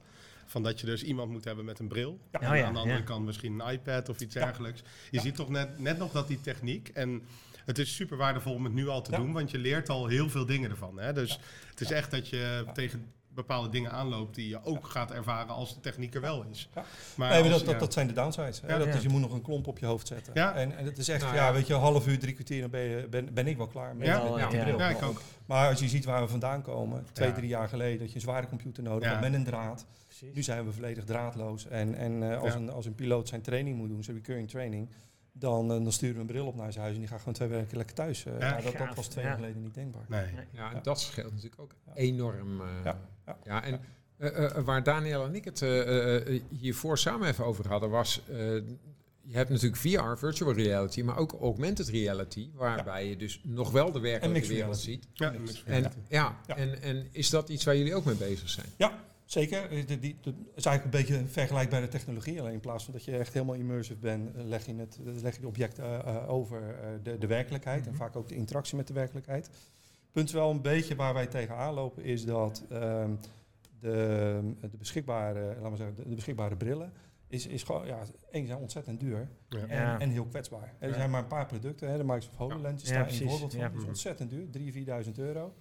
[SPEAKER 3] Van dat je dus iemand moet hebben met een bril.
[SPEAKER 8] Ja.
[SPEAKER 3] En
[SPEAKER 1] Oh ja,
[SPEAKER 3] aan de andere
[SPEAKER 1] ja.
[SPEAKER 3] kant misschien een iPad of iets
[SPEAKER 8] Ja.
[SPEAKER 3] dergelijks. Je
[SPEAKER 8] Ja.
[SPEAKER 3] ziet toch net, net nog dat die techniek... En het is super waardevol om het nu al te
[SPEAKER 8] Ja.
[SPEAKER 3] doen. Want je leert al heel veel dingen ervan. Hè? Dus het is echt dat je tegen bepaalde dingen aanloopt... die je ook gaat ervaren als de techniek er wel is.
[SPEAKER 8] Ja.
[SPEAKER 3] Maar
[SPEAKER 8] Nee, maar
[SPEAKER 3] als-
[SPEAKER 8] dat, dat,
[SPEAKER 3] ja.
[SPEAKER 8] dat zijn de downsides. Hè?
[SPEAKER 3] Ja.
[SPEAKER 8] dat
[SPEAKER 1] Ja.
[SPEAKER 8] is, je moet nog een klomp op je hoofd zetten.
[SPEAKER 3] Ja.
[SPEAKER 8] En, en het is echt,
[SPEAKER 2] Nou
[SPEAKER 8] ja,
[SPEAKER 2] ja.
[SPEAKER 8] weet je, een half uur, drie kwartier, dan ben, je, ben, ben ik wel klaar met,
[SPEAKER 3] Ja.
[SPEAKER 8] met, met die
[SPEAKER 1] Ja.
[SPEAKER 8] bril.
[SPEAKER 3] Ja, ik ook.
[SPEAKER 8] Maar als je ziet waar we vandaan komen, twee,
[SPEAKER 3] Ja.
[SPEAKER 8] drie jaar geleden, dat je een zware computer nodig
[SPEAKER 3] Ja.
[SPEAKER 8] had met een draad.
[SPEAKER 1] Precies.
[SPEAKER 8] Nu zijn we volledig draadloos. En, en eh, als,
[SPEAKER 3] Ja.
[SPEAKER 8] een, als een piloot zijn training moet doen, zijn recurring training, dan, eh, dan sturen we een bril op naar zijn huis en die gaat gewoon twee weken lekker thuis. Eh,
[SPEAKER 3] Ja.
[SPEAKER 8] dat, dat was twee
[SPEAKER 1] Ja.
[SPEAKER 8] jaar geleden niet denkbaar.
[SPEAKER 3] Nee.
[SPEAKER 1] Nee.
[SPEAKER 2] Ja, en
[SPEAKER 8] Ja.
[SPEAKER 2] dat scheelt natuurlijk ook
[SPEAKER 8] Ja.
[SPEAKER 2] enorm. eh,
[SPEAKER 8] Ja, ja.
[SPEAKER 2] ja, en eh, eh, waar Daniel en ik het eh, eh, eh, hiervoor samen even over hadden, was. eh, je hebt natuurlijk VR, virtual reality, maar ook augmented reality, waarbij je dus nog wel de werkelijke wereld ziet.
[SPEAKER 3] Ja,
[SPEAKER 8] En-
[SPEAKER 2] Ja. En, en is dat iets waar jullie ook mee bezig zijn?
[SPEAKER 8] Ja, zeker. Eh, de- die, de- het is eigenlijk een beetje vergelijkbare technologie. Alleen in plaats van dat je echt helemaal immersive bent, eh, leg je, het, eh, leg je eh, eh, over eh, de, de werkelijkheid. En
[SPEAKER 1] Mhm.
[SPEAKER 8] vaak ook de interactie met de werkelijkheid. Punt is wel een beetje waar wij tegenaan lopen, is dat ehm, de, de, beschikbare, laten we zeggen, de, de beschikbare brillen. Is, is gewoon, ja, één zijn ontzettend duur
[SPEAKER 3] Ja.
[SPEAKER 8] en, en heel kwetsbaar. Er
[SPEAKER 3] Ja.
[SPEAKER 8] zijn maar een paar producten. Hè. De Microsoft HoloLens is
[SPEAKER 1] Ja,
[SPEAKER 8] daar een voorbeeld van.
[SPEAKER 1] Ja.
[SPEAKER 8] Die is ontzettend duur, 3.000, 4.000 euro.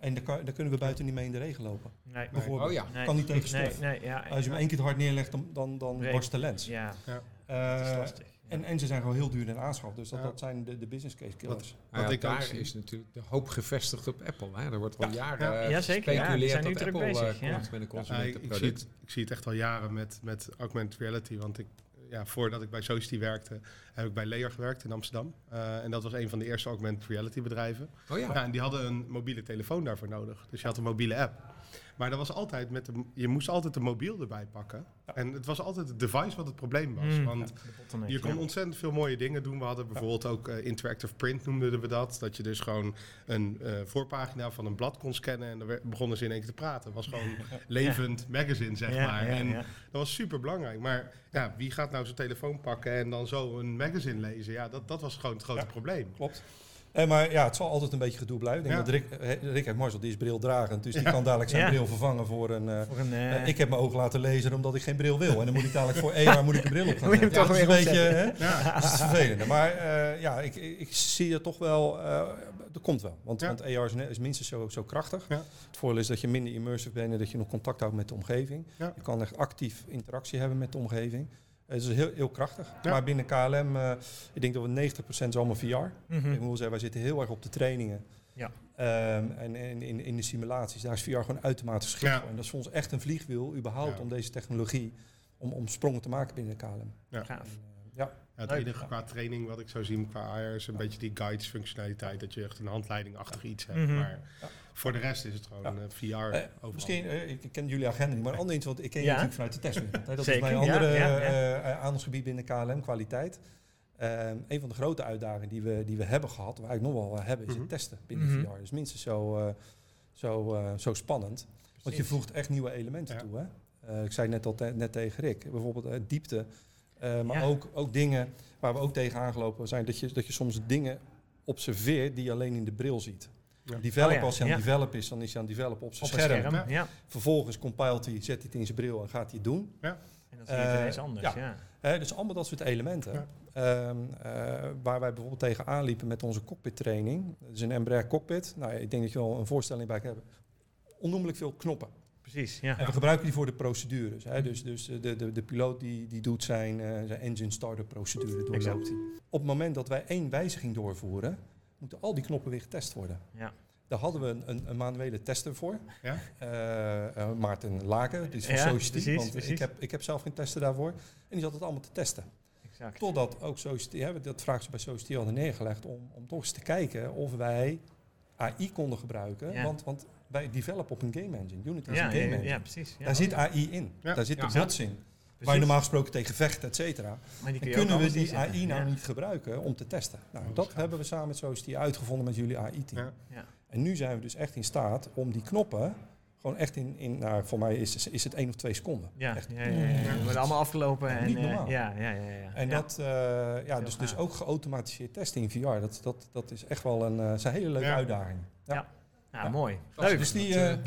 [SPEAKER 8] En daar, kan, daar kunnen we buiten niet mee in de regen lopen.
[SPEAKER 1] Nee.
[SPEAKER 8] Bijvoorbeeld.
[SPEAKER 2] Oh ja.
[SPEAKER 1] Nee.
[SPEAKER 8] Kan niet tegen
[SPEAKER 1] Nee,
[SPEAKER 8] stof.
[SPEAKER 1] nee, ja.
[SPEAKER 8] Als je hem één keer te hard neerlegt, dan, dan, dan barst de lens.
[SPEAKER 1] Ja,
[SPEAKER 8] Eh,
[SPEAKER 1] dat is lastig.
[SPEAKER 8] en, en ze zijn gewoon heel duur in aanschaf. Dus dat,
[SPEAKER 3] Ja.
[SPEAKER 8] dat zijn de, de business case killers.
[SPEAKER 2] Nou ja,
[SPEAKER 3] Wat ik ook
[SPEAKER 2] daar
[SPEAKER 3] zie-
[SPEAKER 2] is natuurlijk de hoop gevestigd op Apple. Hè? Er wordt al
[SPEAKER 8] Ja.
[SPEAKER 2] jaren
[SPEAKER 3] Ja.
[SPEAKER 1] Ja, zeker. Ja, zijn nu
[SPEAKER 2] dat
[SPEAKER 1] druk
[SPEAKER 2] Apple
[SPEAKER 1] bezig,
[SPEAKER 2] eh,
[SPEAKER 1] ja.
[SPEAKER 2] komt met een
[SPEAKER 3] Ja, ik, ik, zie
[SPEAKER 2] consumentenproduct.
[SPEAKER 3] het, ik zie het echt al jaren met, met augmented reality. Want ik, ja, voordat ik bij Society werkte, heb ik bij Layer gewerkt in Amsterdam. Eh, en dat was een van de eerste augmented reality bedrijven.
[SPEAKER 2] Oh ja.
[SPEAKER 3] Ja, en die hadden een mobiele telefoon daarvoor nodig. Dus je had een mobiele app. Maar dat was altijd met de, je moest altijd de mobiel erbij pakken. En het was altijd het device wat het probleem was.
[SPEAKER 1] Mm.
[SPEAKER 3] Want je kon ontzettend veel mooie dingen doen. We hadden bijvoorbeeld ook eh, interactive print noemden we dat. Dat je dus gewoon een eh, voorpagina van een blad kon scannen en dan begonnen ze in één keer te praten. Het was gewoon levend magazine, zeg maar. en dat was super belangrijk. Maar ja, wie gaat nou zijn telefoon pakken en dan zo een magazine lezen? Ja, dat, dat was gewoon het grote probleem.
[SPEAKER 8] Klopt. Eh, maar ja, het zal altijd een beetje gedoe blijven. Ik denk dat Rick, eh, Rick heeft Marcel, die is brildragend. Dus die kan dadelijk zijn bril vervangen voor een... eh,
[SPEAKER 1] Voor een,
[SPEAKER 8] ik heb mijn ogen laten lezen omdat ik geen bril wil. En dan moet ik dadelijk voor AR moet ik een bril op gaan zetten.
[SPEAKER 1] Toch
[SPEAKER 8] dat is een beetje... Hè? Dat is het vervelende. Maar ja, ik, ik, zie het toch wel... dat komt wel. Want, want AR is, is minstens zo, zo krachtig. Het voordeel is dat je minder immersive bent en dat je nog contact houdt met de omgeving. Je kan echt actief interactie hebben met de omgeving. Het is heel, heel krachtig. Maar binnen KLM, uh, ik denk dat we 90% is allemaal VR. Mm -hmm. Ik moet zeggen, wij zitten heel erg op de trainingen.
[SPEAKER 1] Ja.
[SPEAKER 8] Um, en, en in, in, de simulaties, daar is VR gewoon uitermate geschikt ja. voor. En dat is voor ons echt een vliegwiel, überhaupt, ja. om deze technologie, om, om sprongen te maken binnen KLM.
[SPEAKER 3] Ja.
[SPEAKER 1] Gaaf.
[SPEAKER 8] En, uh. Ja,
[SPEAKER 3] het enige qua training wat ik zou zien qua AR is een beetje die guides functionaliteit. Dat je echt een handleiding-achtig iets hebt.
[SPEAKER 1] Mhm.
[SPEAKER 3] Maar voor de rest is het gewoon
[SPEAKER 8] Ja.
[SPEAKER 3] eh, VR.
[SPEAKER 8] Eh,
[SPEAKER 3] overal.
[SPEAKER 8] misschien, eh, ik ken jullie agenda niet, maar een ander iets, want ik ken je natuurlijk vanuit de testwereld. hè. Dat
[SPEAKER 1] Zeker,
[SPEAKER 8] is mijn andere
[SPEAKER 1] ja, ja.
[SPEAKER 8] eh, eh, aandachtsgebied binnen KLM, kwaliteit. Ehm, een van de grote uitdagingen die we, die we hebben gehad, waar ik nog wel eh, hebben, is
[SPEAKER 3] Mhm.
[SPEAKER 8] het testen binnen
[SPEAKER 1] Mhm.
[SPEAKER 8] VR. Dus minstens zo, eh, zo, eh, zo spannend. Want je voegt echt nieuwe elementen
[SPEAKER 3] Ja.
[SPEAKER 8] toe. Hè? Eh, ik zei net al te- net tegen Rick, bijvoorbeeld eh, diepte. Eh, maar
[SPEAKER 1] Ja.
[SPEAKER 8] ook, ook dingen waar we ook tegen aangelopen zijn, dat je, dat je soms dingen observeert die je alleen in de bril ziet.
[SPEAKER 3] Ja.
[SPEAKER 8] Develop,
[SPEAKER 1] Oh ja,
[SPEAKER 8] als hij aan
[SPEAKER 1] ja.
[SPEAKER 8] het develop is, dan is hij aan het developen op zijn
[SPEAKER 1] Op
[SPEAKER 8] scherm.
[SPEAKER 1] scherm.
[SPEAKER 3] Ja.
[SPEAKER 1] Ja.
[SPEAKER 8] Vervolgens compilt hij, zet hij het in zijn bril en gaat hij het doen.
[SPEAKER 1] En dan zie je het
[SPEAKER 8] Eh,
[SPEAKER 1] ineens anders.
[SPEAKER 8] ja.
[SPEAKER 1] Ja.
[SPEAKER 8] Hè, dus allemaal dat soort elementen.
[SPEAKER 3] Ja.
[SPEAKER 8] Ehm, eh, waar wij bijvoorbeeld tegen aanliepen met onze cockpit training. Dat is een Embraer cockpit. Nou, ik denk dat je wel een voorstelling bij hebt. Onnoemelijk veel knoppen.
[SPEAKER 1] Precies. Ja.
[SPEAKER 8] En we gebruiken die voor de procedures. Hè. Dus, dus de, de, de piloot die, die doet zijn, eh, zijn engine starter procedure doorloopt
[SPEAKER 1] Exact.
[SPEAKER 8] Op het moment dat wij één wijziging doorvoeren, moeten al die knoppen weer getest worden.
[SPEAKER 1] Ja.
[SPEAKER 8] Daar hadden we een, een, een manuele tester voor.
[SPEAKER 3] Ja?
[SPEAKER 8] Eh, eh, Maarten Laken, die is van
[SPEAKER 1] Ja,
[SPEAKER 8] Society.
[SPEAKER 1] precies,
[SPEAKER 8] want
[SPEAKER 1] precies.
[SPEAKER 8] Ik, heb, ik heb zelf geen tester daarvoor. En die zat het allemaal te testen.
[SPEAKER 1] Exact.
[SPEAKER 8] Totdat ook Society, hè, dat vraag ze bij Society hadden neergelegd om, om toch eens te kijken of wij AI konden gebruiken.
[SPEAKER 1] Ja.
[SPEAKER 8] Want, want wij developen op een game engine. Unity is
[SPEAKER 1] Ja,
[SPEAKER 8] een game
[SPEAKER 1] ja,
[SPEAKER 8] engine.
[SPEAKER 1] ja, precies. Ja.
[SPEAKER 8] Daar zit AI in. Daar zit
[SPEAKER 3] Ja.
[SPEAKER 8] de bots in. Waar je
[SPEAKER 1] Precies.
[SPEAKER 8] normaal gesproken tegen vechten, et cetera. En kunnen we die. AI nou
[SPEAKER 1] Ja.
[SPEAKER 8] niet gebruiken om te testen? Nou,
[SPEAKER 3] Oh,
[SPEAKER 8] dat hebben we samen met Society uitgevonden met jullie AI-team.
[SPEAKER 3] Ja.
[SPEAKER 1] Ja.
[SPEAKER 8] En nu zijn we dus echt in staat om die knoppen gewoon echt in, in nou, voor mij is, is het één of twee seconden.
[SPEAKER 1] Ja,
[SPEAKER 8] Echt.
[SPEAKER 1] ja, ja, ja, ja. We worden allemaal afgelopen. En,
[SPEAKER 8] niet
[SPEAKER 1] eh,
[SPEAKER 8] normaal.
[SPEAKER 1] ja, ja, ja, ja.
[SPEAKER 8] En
[SPEAKER 1] ja.
[SPEAKER 8] dat, eh, ja, dus, dus ook geautomatiseerd testen in VR, dat, dat, dat is echt wel een, eh, zijn hele leuke
[SPEAKER 3] Ja.
[SPEAKER 8] uitdaging. Ja.
[SPEAKER 1] Ja. Mooi.
[SPEAKER 2] Dat is
[SPEAKER 1] Leuk.
[SPEAKER 8] Dus die, eh,
[SPEAKER 2] eh,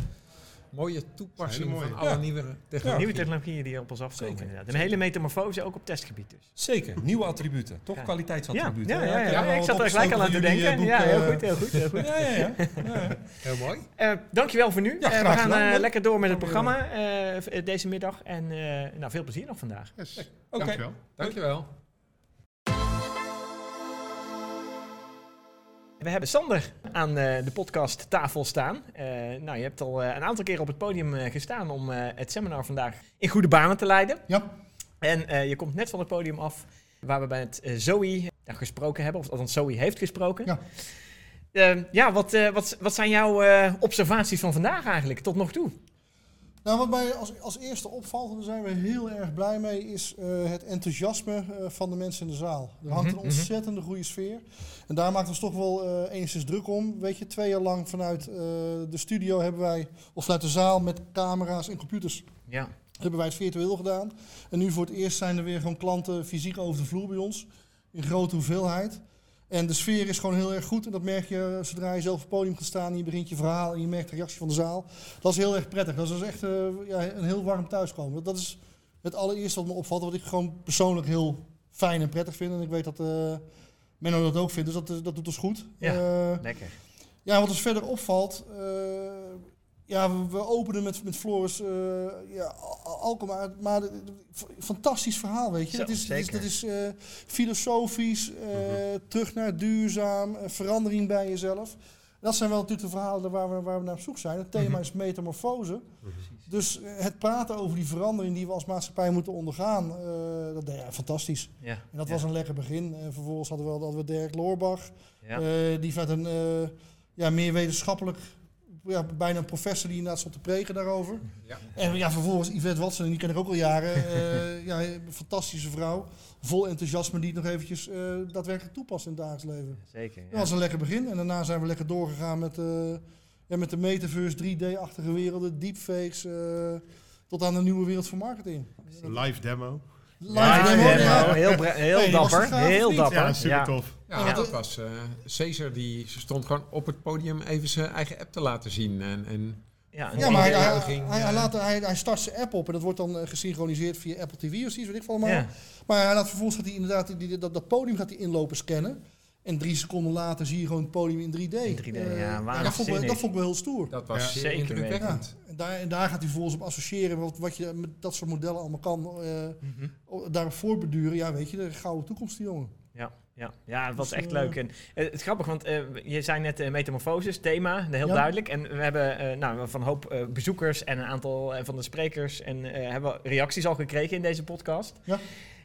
[SPEAKER 2] mooie toepassing
[SPEAKER 3] mooie.
[SPEAKER 2] van alle
[SPEAKER 8] Ja.
[SPEAKER 2] nieuwe
[SPEAKER 8] Ja.
[SPEAKER 2] technologieën.
[SPEAKER 1] Nieuwe technologieën die op ons afkomen.
[SPEAKER 8] Zeker.
[SPEAKER 1] Inderdaad. Een hele metamorfose ook op testgebied dus.
[SPEAKER 8] Zeker, nieuwe attributen, toch
[SPEAKER 1] Ja. Ja,
[SPEAKER 8] kwaliteitsattributen.
[SPEAKER 1] ja, ja, ja, ik zat er gelijk al aan te denken.
[SPEAKER 8] jullie,
[SPEAKER 1] Ja,
[SPEAKER 8] eh,
[SPEAKER 1] heel goed, heel goed, heel goed.
[SPEAKER 8] Ja, ja, ja. ja.
[SPEAKER 2] Heel mooi.
[SPEAKER 1] Eh, dankjewel voor nu.
[SPEAKER 8] Ja,
[SPEAKER 1] Eh, we gaan eh, lekker door met het programma eh, eh, deze middag. En eh, nou, veel plezier nog vandaag.
[SPEAKER 3] Yes.
[SPEAKER 8] Oké.
[SPEAKER 3] Dankjewel.
[SPEAKER 2] Dankjewel.
[SPEAKER 1] We hebben Sander aan eh, de podcast tafel staan. Eh, nou, je hebt al eh, een aantal keer op het podium gestaan om het seminar vandaag in goede banen te leiden.
[SPEAKER 9] Ja.
[SPEAKER 1] En je komt net van het podium af waar we bij het Zoe gesproken hebben, of althans Zoe heeft gesproken.
[SPEAKER 9] Ja.
[SPEAKER 1] Eh, ja, wat, wat, wat zijn jouw observaties van vandaag eigenlijk, tot nog toe?
[SPEAKER 9] Nou, wat mij als, als eerste opvalt, en daar zijn we heel erg blij mee, is eh, het enthousiasme eh, van de mensen in de zaal. Er hangt
[SPEAKER 1] Mhm,
[SPEAKER 9] een
[SPEAKER 1] mhm.
[SPEAKER 9] ontzettende goede sfeer. En daar maakt ons toch wel eh enigszins druk om. Weet je, twee jaar lang vanuit de studio hebben wij, of vanuit de zaal met camera's en computers,
[SPEAKER 1] Ja,
[SPEAKER 9] hebben wij het virtueel gedaan. En nu voor het eerst zijn er weer gewoon klanten fysiek over de vloer bij ons. In grote hoeveelheid. En de sfeer is gewoon heel erg goed. En dat merk je zodra je zelf op het podium gaat staan. En je begint je verhaal en je merkt de reactie van de zaal. Dat is heel erg prettig. Dat is echt eh, ja, een heel warm thuiskomen. Dat is het allereerste wat me opvalt. Wat ik gewoon persoonlijk heel fijn en prettig vind. En ik weet dat eh Menno dat ook vindt. Dus dat, dat doet ons goed.
[SPEAKER 1] Ja.
[SPEAKER 9] Eh,
[SPEAKER 1] lekker.
[SPEAKER 9] ja, wat ons verder opvalt. eh, ja, we, we openen met, met Floris eh ja, Al- Alkmaar. Maar fantastisch verhaal, weet je.
[SPEAKER 1] Zo,
[SPEAKER 9] dat is, dat is, dat is eh, filosofisch, eh, terug naar duurzaam, verandering bij jezelf. Dat zijn wel natuurlijk de verhalen waar we, waar we naar op zoek zijn. Het thema
[SPEAKER 1] Mhm.
[SPEAKER 9] is metamorfose. Dus eh, het praten over die verandering die we als maatschappij moeten ondergaan, dat deed hij fantastisch.
[SPEAKER 1] Ja,
[SPEAKER 9] En dat
[SPEAKER 1] ja,
[SPEAKER 9] was een lekker begin. En vervolgens hadden we, hadden we Dirk Loorbach.
[SPEAKER 1] ja.
[SPEAKER 9] Die vanuit een ja, meer wetenschappelijk, ja, bijna een professor die inderdaad stond te preken daarover.
[SPEAKER 2] Ja.
[SPEAKER 9] En ja, vervolgens Yvette Watson, en die ken ik ook al jaren. eh, ja, een fantastische vrouw. Vol enthousiasme die het nog eventjes eh, daadwerkelijk toepast in het dagelijks leven.
[SPEAKER 1] Zeker.
[SPEAKER 9] Dat was een lekker begin. En daarna zijn we lekker doorgegaan met, eh, ja, met de metaverse, 3D-achtige werelden, deepfakes, eh, tot aan de nieuwe wereld van marketing.
[SPEAKER 3] Een live demo.
[SPEAKER 9] Live
[SPEAKER 1] Ja,
[SPEAKER 9] demo,
[SPEAKER 1] demo,
[SPEAKER 9] ja.
[SPEAKER 1] Heel, heel
[SPEAKER 9] Hey,
[SPEAKER 1] dapper. heel dapper.
[SPEAKER 3] Ja, super tof.
[SPEAKER 2] Ja,
[SPEAKER 9] Ja.
[SPEAKER 2] dat was eh Caesar, die stond gewoon op het podium even zijn eigen app te laten zien. En, en
[SPEAKER 1] Ja,
[SPEAKER 9] Ja, maar hij, hij,
[SPEAKER 2] uitnodiging,
[SPEAKER 9] hij, hij laat, hij, hij start zijn app op en dat wordt dan eh, gesynchroniseerd via Apple TV of zoiets, weet ik veel allemaal.
[SPEAKER 1] Ja.
[SPEAKER 9] Maar hij laat vervolgens gaat hij inderdaad die, die- dat, dat podium gaat hij inlopen scannen. En drie seconden later zie je gewoon het podium in 3D.
[SPEAKER 1] In 3D, ja,
[SPEAKER 9] dat, vond ik, dat vond ik wel heel stoer.
[SPEAKER 2] dat was
[SPEAKER 3] Ja.
[SPEAKER 1] Zeker
[SPEAKER 2] indrukwekkend.
[SPEAKER 9] Ja, daar, en daar gaat hij vervolgens op associëren wat, wat je met dat soort modellen allemaal kan. eh
[SPEAKER 1] Mhm.
[SPEAKER 9] daarop voorbeduren. Ja, weet je, de gouden toekomst, die jongen.
[SPEAKER 1] Ja, ja, ja, het was
[SPEAKER 9] Dus,
[SPEAKER 1] echt
[SPEAKER 9] eh,
[SPEAKER 1] leuk. En, eh, het is grappig, want eh, je zei net uh, metamorfoses, thema, heel
[SPEAKER 9] Ja.
[SPEAKER 1] duidelijk. En we hebben eh, nou, van een hoop bezoekers en een aantal van de sprekers en eh, hebben reacties al gekregen in deze podcast.
[SPEAKER 9] Ja.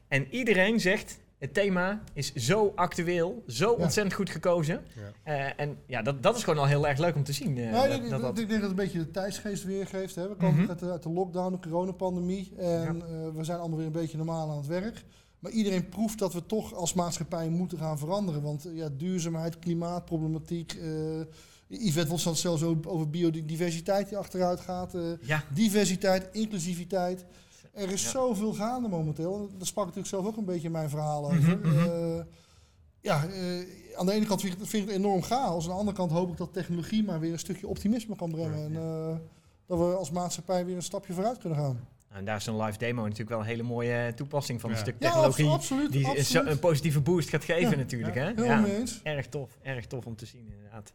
[SPEAKER 1] En iedereen zegt, het thema is zo actueel, zo
[SPEAKER 9] Ja.
[SPEAKER 1] ontzettend goed gekozen. Eh, en ja, dat, dat is gewoon al heel erg leuk om te zien. eh, dat-
[SPEAKER 9] ik,
[SPEAKER 1] dat dat-
[SPEAKER 9] ik denk dat het een beetje de tijdsgeest weergeeft. Hè. We komen
[SPEAKER 1] Mhm.
[SPEAKER 9] uit, de, uit de lockdown, de coronapandemie. En eh, we zijn allemaal weer een beetje normaal aan het werk. Maar iedereen proeft dat we toch als maatschappij moeten gaan veranderen. Want ja, duurzaamheid, klimaatproblematiek. Yvette Wot had zelfs over, biodiversiteit die achteruit gaat.
[SPEAKER 1] ja,
[SPEAKER 9] diversiteit, inclusiviteit. Er is
[SPEAKER 1] Ja.
[SPEAKER 9] zoveel gaande momenteel. En Daar sprak ik natuurlijk zelf ook een beetje in mijn verhaal over.
[SPEAKER 1] Mhm, mhm.
[SPEAKER 9] Eh, ja, eh, aan de ene kant vind ik, het- vind ik het enorm chaos. Aan de andere kant hoop ik dat technologie maar weer een stukje optimisme kan brengen. En eh, dat we als maatschappij weer een stapje vooruit kunnen gaan.
[SPEAKER 1] en daar is een live demo natuurlijk wel een hele mooie toepassing van een
[SPEAKER 6] Ja.
[SPEAKER 1] stuk
[SPEAKER 9] Ja,
[SPEAKER 1] technologie.
[SPEAKER 9] abso- absoluut.
[SPEAKER 1] die
[SPEAKER 9] absoluut.
[SPEAKER 1] een positieve boost gaat geven
[SPEAKER 9] Ja.
[SPEAKER 1] natuurlijk. Hè?
[SPEAKER 9] Helemaal
[SPEAKER 1] Ja.
[SPEAKER 9] mee eens.
[SPEAKER 1] Erg tof, erg tof om te zien inderdaad.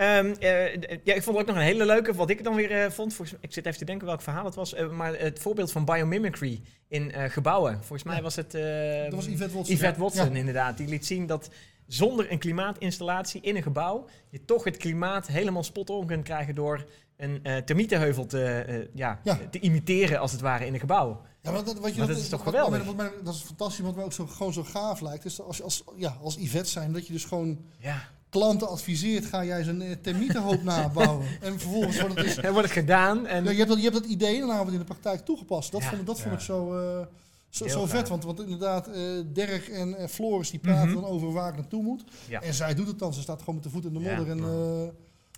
[SPEAKER 1] Ehm, eh, ja, ik vond ook nog een hele leuke, wat ik dan weer eh, vond. Volgens, ik zit even te denken welk verhaal het was. eh, maar het voorbeeld van biomimicry in gebouwen. Volgens mij
[SPEAKER 9] Ja.
[SPEAKER 1] was het...
[SPEAKER 9] Dat was Yvette Watson.
[SPEAKER 1] Yvette Watson
[SPEAKER 9] Ja.
[SPEAKER 1] inderdaad. Die liet zien dat zonder een klimaatinstallatie in een gebouw... je toch het klimaat helemaal spot on kunt krijgen... door een termietenheuvel te, ja, te imiteren als het ware in een gebouw.
[SPEAKER 9] Ja, maar dat, weet je,
[SPEAKER 1] Maar dat is toch
[SPEAKER 9] wat-
[SPEAKER 1] geweldig?
[SPEAKER 9] wat mij- wat dat is fantastisch, wat mij ook zo, gewoon zo gaaf lijkt. Is dat als, als, ja, als Yvette zijn, dat je dus gewoon
[SPEAKER 1] Ja,
[SPEAKER 9] klanten adviseert, ga jij zo'n eh, termietenhoop nabouwen. En vervolgens wordt het dus
[SPEAKER 1] wordt het gedaan. En,
[SPEAKER 9] Ja, je, hebt dat, je hebt dat idee en dan wordt het in de praktijk toegepast. Dat
[SPEAKER 1] Ja.
[SPEAKER 9] vond, ik- dat vond
[SPEAKER 6] Ja.
[SPEAKER 9] ik zo, eh, zo, zo vet. Want, want inderdaad, eh Dirk en Floris die praten
[SPEAKER 1] Mhm.
[SPEAKER 9] dan over waar ik naartoe moet.
[SPEAKER 1] Ja.
[SPEAKER 9] En zij doet het dan. Ze staat gewoon met de voet in de
[SPEAKER 1] Ja.
[SPEAKER 9] modder. En, eh,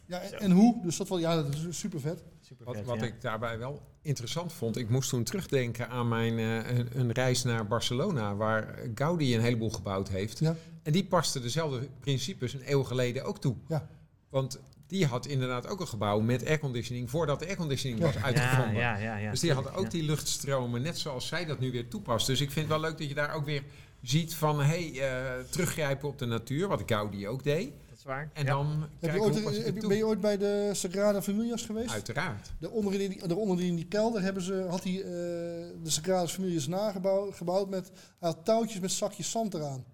[SPEAKER 9] ja, en, hoe? Dus dat, wel, ja, dat is super vet.
[SPEAKER 1] Super
[SPEAKER 2] Wat,
[SPEAKER 1] vet,
[SPEAKER 2] wat
[SPEAKER 1] ja.
[SPEAKER 2] ik daarbij wel interessant vond, ik moest toen terugdenken aan mijn eh, een, een reis naar Barcelona, waar Gaudi een heleboel gebouwd heeft. En die paste dezelfde principes een eeuw geleden ook toe.
[SPEAKER 9] Ja.
[SPEAKER 2] Want die had inderdaad ook een gebouw met airconditioning voordat de airconditioning
[SPEAKER 9] Ja.
[SPEAKER 2] was uitgevonden.
[SPEAKER 1] Ja, ja, ja, ja,
[SPEAKER 2] dus die had ook
[SPEAKER 1] ja.
[SPEAKER 2] die luchtstromen, net zoals zij dat nu weer toepast. Dus ik vind het wel leuk dat je daar ook weer ziet van, hey, eh, teruggrijpen op de natuur, wat Gaudi ook deed.
[SPEAKER 1] Dat is waar.
[SPEAKER 2] En
[SPEAKER 1] Ja.
[SPEAKER 2] dan
[SPEAKER 9] Heb je ooit,
[SPEAKER 2] hoe
[SPEAKER 9] je- ben je ooit bij de Sagrada Familias geweest?
[SPEAKER 2] Uiteraard.
[SPEAKER 9] Daaronder in, die, daaronder in die kelder hebben ze, had hij eh, de Sagrada Familias nagebouwd gebouwd met had touwtjes met zakjes zand eraan.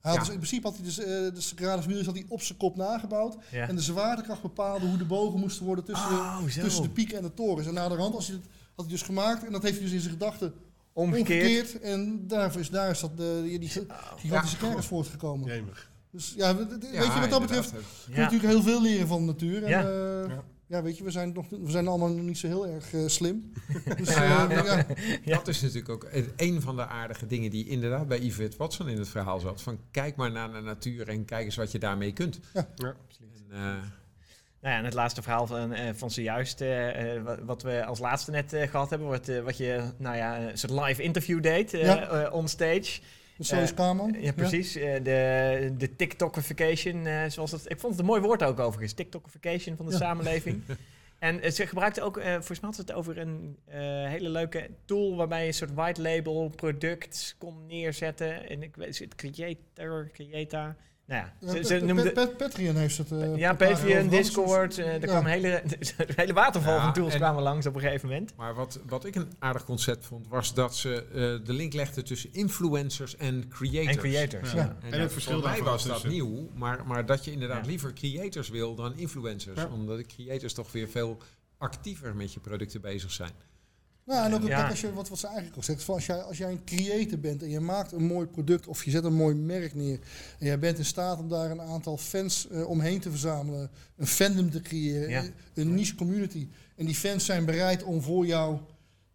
[SPEAKER 9] Hij had
[SPEAKER 2] Ja.
[SPEAKER 9] dus, in principe had hij dus, eh, de Sagrada Familias had hij op zijn kop nagebouwd.
[SPEAKER 1] Ja.
[SPEAKER 9] En de zwaartekracht bepaalde hoe de bogen moesten worden tussen,
[SPEAKER 1] Oh,
[SPEAKER 9] de,
[SPEAKER 1] zo.
[SPEAKER 9] tussen de pieken en de torens. En naderhand als hij het, had hij dus gemaakt en dat heeft hij dus in zijn gedachten
[SPEAKER 1] Omgekeerd.
[SPEAKER 9] omgekeerd. En daar is, daar is dat, de, die, die gigantische
[SPEAKER 2] Ja.
[SPEAKER 9] kerk is voortgekomen.
[SPEAKER 3] Jemig.
[SPEAKER 9] Dus ja, we- weet je, wat dat betreft kun je
[SPEAKER 1] Ja.
[SPEAKER 9] natuurlijk heel veel leren van de natuur. En,
[SPEAKER 1] Ja.
[SPEAKER 3] Ja.
[SPEAKER 9] weet je, we zijn, nog, we zijn allemaal nog niet zo heel erg eh, slim. Dus,
[SPEAKER 2] Nou ja,
[SPEAKER 9] eh,
[SPEAKER 2] dat-
[SPEAKER 9] ja.
[SPEAKER 1] Ja.
[SPEAKER 2] Dat is natuurlijk ook een van de aardige dingen die inderdaad bij Yvette Watson in het verhaal zat. Van kijk maar naar de natuur en kijk eens wat je daarmee kunt.
[SPEAKER 9] Ja.
[SPEAKER 3] Ja.
[SPEAKER 2] En, eh,
[SPEAKER 1] Nou ja, en het laatste verhaal van, eh, van zojuist, eh, eh, wat, wat we als laatste net eh, gehad hebben, wordt, eh, wat je, nou ja, een soort live interview deed eh
[SPEAKER 9] Ja.
[SPEAKER 1] on stage.
[SPEAKER 9] Dus zo is
[SPEAKER 1] Eh. Ja, precies. eh, de de TikTokification, eh, zoals dat. Ik vond het een mooi woord ook overigens. TikTokification van de
[SPEAKER 9] Ja.
[SPEAKER 1] samenleving. en ze gebruikte ook, volgens mij had ze het over een hele leuke tool waarbij je een soort white label product kon neerzetten. En ik weet het, Creator, Creata. Nou ja, ze, noemde.
[SPEAKER 9] Patreon heeft het. eh,
[SPEAKER 1] Ja, Patreon, Discord, eh, er
[SPEAKER 9] Ja.
[SPEAKER 1] kwam een hele, een hele waterval
[SPEAKER 2] Ja,
[SPEAKER 1] van tools
[SPEAKER 2] en-
[SPEAKER 1] kwamen langs op een gegeven moment.
[SPEAKER 2] maar wat, wat ik een aardig concept vond, was dat ze eh, de link legden tussen influencers en creators.
[SPEAKER 1] En creators.
[SPEAKER 3] Ja.
[SPEAKER 1] Ja.
[SPEAKER 2] En,
[SPEAKER 3] En
[SPEAKER 2] ja,
[SPEAKER 3] het verschil daarvan
[SPEAKER 2] was dat
[SPEAKER 3] tussen-
[SPEAKER 2] nieuw, maar, maar dat je inderdaad
[SPEAKER 1] Ja.
[SPEAKER 2] liever creators wil dan influencers.
[SPEAKER 3] Ja.
[SPEAKER 2] Omdat de creators toch weer veel actiever met je producten bezig zijn.
[SPEAKER 9] Nou, en ook
[SPEAKER 1] Ja.
[SPEAKER 9] kijk, als je, wat, wat ze eigenlijk al zegt, van als, jij, als jij een creator bent en je maakt een mooi product of je zet een mooi merk neer en jij bent in staat om daar een aantal fans eh, omheen te verzamelen, een fandom te creëren,
[SPEAKER 1] Ja.
[SPEAKER 9] een, niche community. En die fans zijn bereid om voor, jou,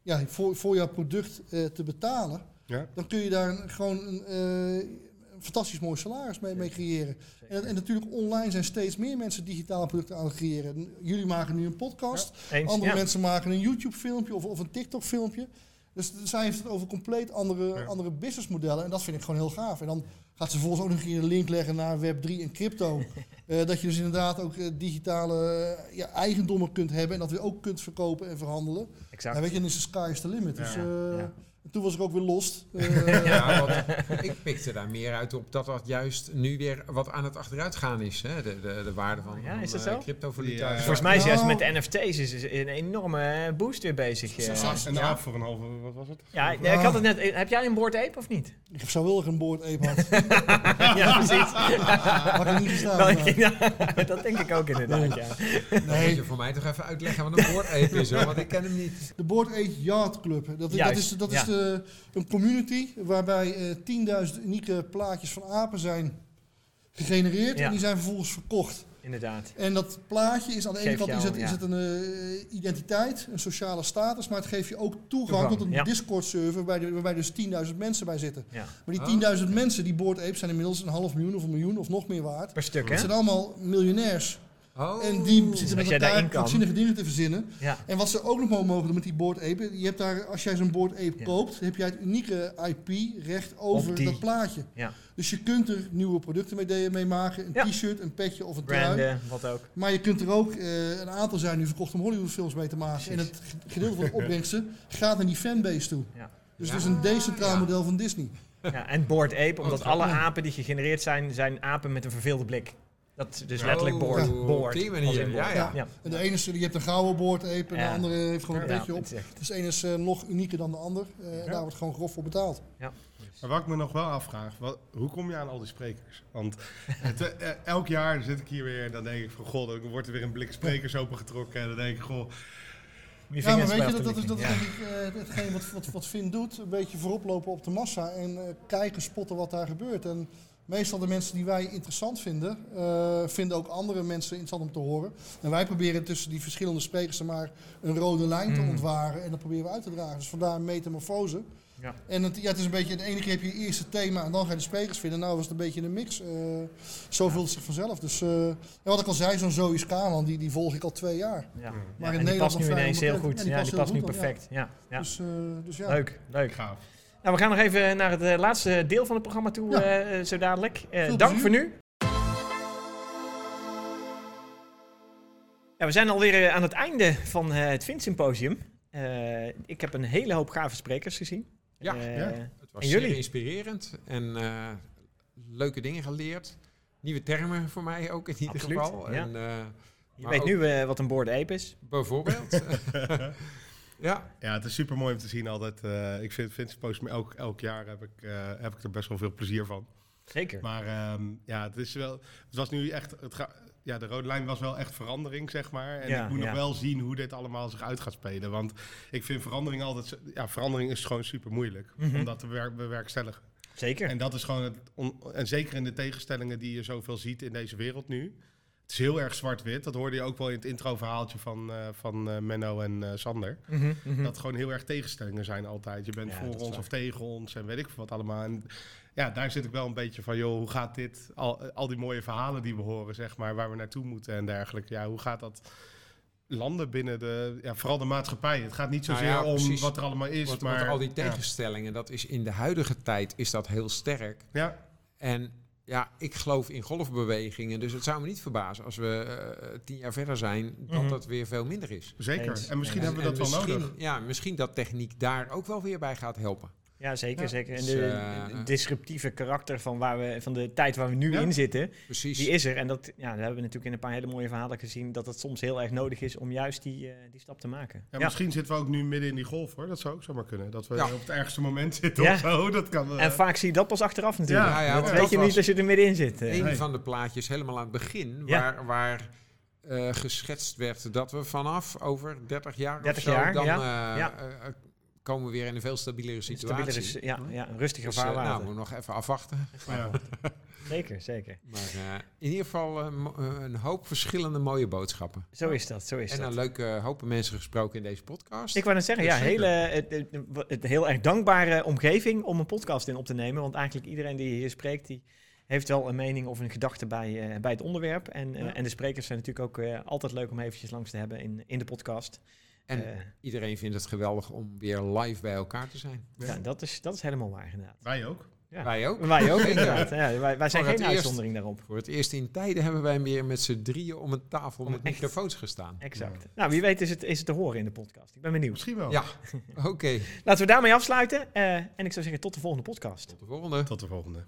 [SPEAKER 9] ja, voor, voor jouw product eh, te betalen.
[SPEAKER 3] Ja.
[SPEAKER 9] Dan kun je daar een- gewoon een, eh, een fantastisch mooi salaris mee, mee creëren. En, en natuurlijk online zijn steeds meer mensen digitale producten aan het creëren. Jullie maken nu een podcast.
[SPEAKER 1] Eens,
[SPEAKER 9] Andere
[SPEAKER 1] ja.
[SPEAKER 9] mensen maken een YouTube-filmpje of, of een TikTok-filmpje. Dus zij heeft het over compleet andere,
[SPEAKER 3] Ja.
[SPEAKER 9] andere businessmodellen. En dat vind ik gewoon heel gaaf. En dan gaat ze volgens ook nog een link leggen naar Web3 en crypto. Eh, dat je dus inderdaad ook eh, digitale eh, ja, eigendommen kunt hebben en dat weer ook kunt verkopen en verhandelen.
[SPEAKER 1] Exact.
[SPEAKER 9] Ja, weet je, dan is de sky is the limit. Dus, en toen was ik ook weer lost. Eh,
[SPEAKER 2] Ja, want ik pikte daar meer uit op dat dat juist nu weer wat aan het achteruit gaan is. Hè? De, de, de waarde van,
[SPEAKER 1] Ja, is dat
[SPEAKER 2] eh,
[SPEAKER 1] zo?
[SPEAKER 2] cryptovaluta.
[SPEAKER 3] Ja.
[SPEAKER 1] Volgens mij is juist
[SPEAKER 9] Nou.
[SPEAKER 1] met de NFT's is, een enorme eh, boost weer bezig. eh.
[SPEAKER 3] En
[SPEAKER 1] ja.
[SPEAKER 3] ja. voor een halve, wat was het?
[SPEAKER 1] Ja, ja, ik had het net. Heb jij een board ape of niet?
[SPEAKER 9] ik zou wel een boord ape had.
[SPEAKER 1] ja, precies.
[SPEAKER 9] Had ik niet gestaan.
[SPEAKER 1] Nou, ja, dat denk ik ook inderdaad. Ja.
[SPEAKER 2] Dan moet
[SPEAKER 9] Nee,
[SPEAKER 2] je voor mij toch even uitleggen wat een board ape is, hoor, want ik ken hem niet.
[SPEAKER 9] de Board Ape Yacht Club. Dat, dat is, dat
[SPEAKER 1] ja.
[SPEAKER 9] is de, een community waarbij eh 10.000 unieke plaatjes van apen zijn gegenereerd.
[SPEAKER 1] Ja.
[SPEAKER 9] En die zijn vervolgens verkocht.
[SPEAKER 1] Inderdaad.
[SPEAKER 9] En dat plaatje is aan de ene kant is het,
[SPEAKER 1] ja.
[SPEAKER 9] is het een eh, identiteit, een sociale status, maar het geeft je ook toegang,
[SPEAKER 1] Toegang,
[SPEAKER 9] tot een
[SPEAKER 1] ja.
[SPEAKER 9] Discord-server waarbij, waarbij dus 10.000 mensen bij zitten.
[SPEAKER 1] Ja.
[SPEAKER 9] Maar die 10.000 mensen, die Board Apes, zijn inmiddels een half miljoen of een miljoen of nog meer waard.
[SPEAKER 1] Per stuk,
[SPEAKER 9] Het
[SPEAKER 1] hè?
[SPEAKER 9] zijn allemaal miljonairs.
[SPEAKER 2] Oh.
[SPEAKER 9] En die
[SPEAKER 1] als
[SPEAKER 9] zitten met elkaar
[SPEAKER 1] kan.
[SPEAKER 9] krankzinnige dingen te verzinnen.
[SPEAKER 1] Ja.
[SPEAKER 9] En wat ze ook nog wel mogen doen met die Board Ape, je hebt daar, als jij zo'n Board Ape
[SPEAKER 1] Ja.
[SPEAKER 9] koopt, heb jij het unieke IP-recht over dat plaatje.
[SPEAKER 1] Ja.
[SPEAKER 9] Dus je kunt er nieuwe producten mee, mee maken, een
[SPEAKER 1] Ja.
[SPEAKER 9] t-shirt, een petje of een trui.
[SPEAKER 1] Wat ook.
[SPEAKER 9] Maar je kunt er ook, eh, een aantal zijn nu verkocht om Hollywoodfilms mee te maken. En het gedeelte van de opbrengsten gaat naar die fanbase toe.
[SPEAKER 1] Ja.
[SPEAKER 9] Dus
[SPEAKER 2] Ja.
[SPEAKER 9] het is een decentraal
[SPEAKER 2] Ja.
[SPEAKER 9] model van Disney.
[SPEAKER 1] Ja, en Board Ape, omdat
[SPEAKER 2] Wat
[SPEAKER 1] alle apen die gegenereerd zijn, zijn apen met een verveelde blik. Dat is dus letterlijk
[SPEAKER 2] Oh,
[SPEAKER 1] boord.
[SPEAKER 2] op
[SPEAKER 1] boord
[SPEAKER 2] die manier, ja, ja.
[SPEAKER 1] ja.
[SPEAKER 9] En de ene is, je hebt een gouden boord en
[SPEAKER 1] Ja.
[SPEAKER 9] de andere heeft gewoon een
[SPEAKER 1] Ja,
[SPEAKER 9] petje op.
[SPEAKER 1] het is echt-
[SPEAKER 9] Dus de ene is eh, nog unieker dan de ander. Eh, en
[SPEAKER 3] Ja.
[SPEAKER 9] daar wordt gewoon grof voor betaald.
[SPEAKER 3] Maar wat ik me nog wel afvraag, wat, hoe kom je aan al die sprekers? Want het, eh, elk jaar zit ik hier weer en dan denk ik van, god, dan wordt er weer een blik sprekers opengetrokken. En dan denk ik, goh,
[SPEAKER 9] Ja, maar weet je, dat, dat is, dat is
[SPEAKER 1] ja.
[SPEAKER 9] denk ik hetgeen wat, wat, wat Finn doet. Een beetje voorop lopen op de massa en kijken, spotten wat daar gebeurt. En meestal de mensen die wij interessant vinden, eh, vinden ook andere mensen interessant om te horen. En wij proberen tussen die verschillende sprekers er maar een rode lijn te
[SPEAKER 1] Mm.
[SPEAKER 9] ontwaren. En dat proberen we uit te dragen. Dus vandaar een metamorfose.
[SPEAKER 1] Ja.
[SPEAKER 9] En het, ja, het is een beetje, de ene keer heb je je eerste thema en dan ga je de sprekers vinden. Nou was het een beetje een mix. eh zo vult het zich vanzelf. Dus eh, en wat ik al zei, zo'n Zoe Scalan, die, die volg ik al twee jaar.
[SPEAKER 1] Ja.
[SPEAKER 9] Maar
[SPEAKER 1] Ja,
[SPEAKER 9] in
[SPEAKER 1] en die
[SPEAKER 9] Nederland
[SPEAKER 1] past nu ineens heel goed.
[SPEAKER 9] Ja,
[SPEAKER 1] Ja,
[SPEAKER 9] die past heel
[SPEAKER 1] nu
[SPEAKER 9] goed, ja.
[SPEAKER 1] perfect. Ja. Ja.
[SPEAKER 9] Dus, eh, dus ja.
[SPEAKER 1] Leuk, leuk.
[SPEAKER 3] gaaf.
[SPEAKER 1] Nou, we gaan nog even naar het eh, laatste deel van het programma toe,
[SPEAKER 9] Ja.
[SPEAKER 1] eh, eh, zo dadelijk. Eh, dank voor nu. Ja, we zijn alweer aan het einde van eh, het Vint-symposium. Eh, ik heb een hele hoop gave sprekers gezien.
[SPEAKER 2] Ja,
[SPEAKER 3] ja.
[SPEAKER 2] Het was
[SPEAKER 1] En
[SPEAKER 2] zeer inspirerend en eh, leuke dingen geleerd. Nieuwe termen voor mij ook in ieder
[SPEAKER 1] Absoluut,
[SPEAKER 2] geval.
[SPEAKER 1] ja.
[SPEAKER 2] En, eh,
[SPEAKER 1] Je weet nu eh, wat een board ape is.
[SPEAKER 2] bijvoorbeeld. ja,
[SPEAKER 3] Ja, het is super mooi om te zien altijd. eh, ik vind Vince Post me elk, elk jaar heb ik, eh, heb ik er best wel veel plezier van.
[SPEAKER 1] Zeker.
[SPEAKER 3] Maar ehm, ja, het is wel. Het was nu echt. Het ga, ja, de rode lijn was wel echt verandering, zeg maar. En
[SPEAKER 1] Ja,
[SPEAKER 3] ik moet
[SPEAKER 1] ja.
[SPEAKER 3] nog wel zien hoe dit allemaal zich uit gaat spelen. Want ik vind verandering altijd. Ja, verandering is gewoon super moeilijk
[SPEAKER 1] Mhm.
[SPEAKER 3] om dat te bewer- bewerkstelligen.
[SPEAKER 1] Zeker.
[SPEAKER 3] En dat is gewoon het. on- en zeker in de tegenstellingen die je zoveel ziet in deze wereld nu. Het is heel erg zwart-wit. Dat hoorde je ook wel in het introverhaaltje van, eh, van eh, Menno en eh, Sander.
[SPEAKER 1] Mhm, mhm.
[SPEAKER 3] Dat gewoon heel erg tegenstellingen zijn altijd. Je bent
[SPEAKER 1] Ja,
[SPEAKER 3] voor ons
[SPEAKER 1] waar.
[SPEAKER 3] of tegen ons en weet ik veel wat allemaal. En ja, daar zit ik wel een beetje van, joh, hoe gaat dit, al, al die mooie verhalen die we horen, zeg maar, waar we naartoe moeten en dergelijke. Ja, hoe gaat dat landen binnen de, ja, vooral de maatschappij. Het gaat niet
[SPEAKER 2] Nou
[SPEAKER 3] zozeer
[SPEAKER 2] ja,
[SPEAKER 3] om wat er allemaal is,
[SPEAKER 2] want,
[SPEAKER 3] maar...
[SPEAKER 2] want al die
[SPEAKER 3] ja.
[SPEAKER 2] tegenstellingen, dat is in de huidige tijd is dat heel sterk.
[SPEAKER 3] Ja,
[SPEAKER 2] En ja, ik geloof in golfbewegingen, dus het zou me niet verbazen als we eh, tien jaar verder zijn, dat
[SPEAKER 1] Mhm.
[SPEAKER 2] dat weer veel minder is.
[SPEAKER 3] zeker.
[SPEAKER 1] Eens.
[SPEAKER 3] En misschien hebben we dat wel nodig.
[SPEAKER 2] Ja, misschien dat techniek daar ook wel weer bij gaat helpen.
[SPEAKER 1] Ja, zeker,
[SPEAKER 3] Ja.
[SPEAKER 1] zeker. En
[SPEAKER 2] Dus,
[SPEAKER 1] de,
[SPEAKER 2] eh,
[SPEAKER 1] de disruptieve karakter van, waar we, van de tijd waar we nu
[SPEAKER 3] Ja.
[SPEAKER 1] in zitten,
[SPEAKER 2] Precies.
[SPEAKER 1] die is er. En dat, ja, dat hebben we natuurlijk in een paar hele mooie verhalen gezien, dat het soms heel erg nodig is om juist die, eh, die stap te maken.
[SPEAKER 3] Ja,
[SPEAKER 1] Ja.
[SPEAKER 3] Misschien zitten we ook nu midden in die golf, hoor. Dat zou ook zomaar kunnen. Dat we
[SPEAKER 2] Ja.
[SPEAKER 3] op het ergste moment zitten
[SPEAKER 1] Ja.
[SPEAKER 3] of zo. Dat kan, eh,
[SPEAKER 1] En vaak zie je dat pas achteraf natuurlijk.
[SPEAKER 3] Ja,
[SPEAKER 2] ja,
[SPEAKER 1] dat weet
[SPEAKER 2] dat
[SPEAKER 1] je niet als je er middenin zit. eh.
[SPEAKER 2] Een
[SPEAKER 3] Nee.
[SPEAKER 2] van de plaatjes helemaal aan het begin,
[SPEAKER 1] Ja.
[SPEAKER 2] waar, waar eh, geschetst werd dat we vanaf over 30 jaar
[SPEAKER 1] 30
[SPEAKER 2] of zo,
[SPEAKER 1] jaar,
[SPEAKER 2] dan eh, eh, eh, komen we weer in een veel stabielere situatie.
[SPEAKER 1] Stabieler is, ja, ja, een rustiger
[SPEAKER 2] Dus, eh, nou,
[SPEAKER 1] vaarwater.
[SPEAKER 2] we nog even afwachten.
[SPEAKER 3] ja.
[SPEAKER 1] Zeker, zeker.
[SPEAKER 2] Maar eh, in ieder geval eh, eh, een hoop verschillende mooie boodschappen.
[SPEAKER 1] Zo is dat, zo is
[SPEAKER 2] En
[SPEAKER 1] dat.
[SPEAKER 2] een leuke hopen mensen gesproken in deze podcast.
[SPEAKER 1] Ik wou net zeggen,
[SPEAKER 2] Dus
[SPEAKER 1] ja, hele, het, het, het heel erg dankbare omgeving om een podcast in op te nemen. Want eigenlijk iedereen die hier spreekt, die heeft wel een mening of een gedachte bij, eh, bij het onderwerp. En, eh,
[SPEAKER 3] Ja.
[SPEAKER 1] en de sprekers zijn natuurlijk ook eh, altijd leuk om eventjes langs te hebben in, in de podcast.
[SPEAKER 2] En
[SPEAKER 1] Eh,
[SPEAKER 2] iedereen vindt het geweldig om weer live bij elkaar te zijn.
[SPEAKER 3] Ja.
[SPEAKER 1] dat is, dat is helemaal waar inderdaad.
[SPEAKER 3] Wij ook.
[SPEAKER 1] Ja.
[SPEAKER 2] Wij ook.
[SPEAKER 1] Wij ook, inderdaad. Ja, wij, wij zijn geen
[SPEAKER 2] eerst-
[SPEAKER 1] uitzondering daarop.
[SPEAKER 2] Voor het eerst in tijden hebben wij weer met z'n drieën om een tafel
[SPEAKER 1] Om
[SPEAKER 2] met
[SPEAKER 1] echt-
[SPEAKER 2] microfoons gestaan.
[SPEAKER 1] Exact. Nou, wie weet is het, is het te horen in de podcast. Ik ben benieuwd.
[SPEAKER 3] Misschien wel.
[SPEAKER 2] Ja, oké.
[SPEAKER 1] Laten we daarmee afsluiten. eh, en ik zou zeggen tot de volgende podcast.
[SPEAKER 2] Tot de volgende.
[SPEAKER 3] Tot de volgende.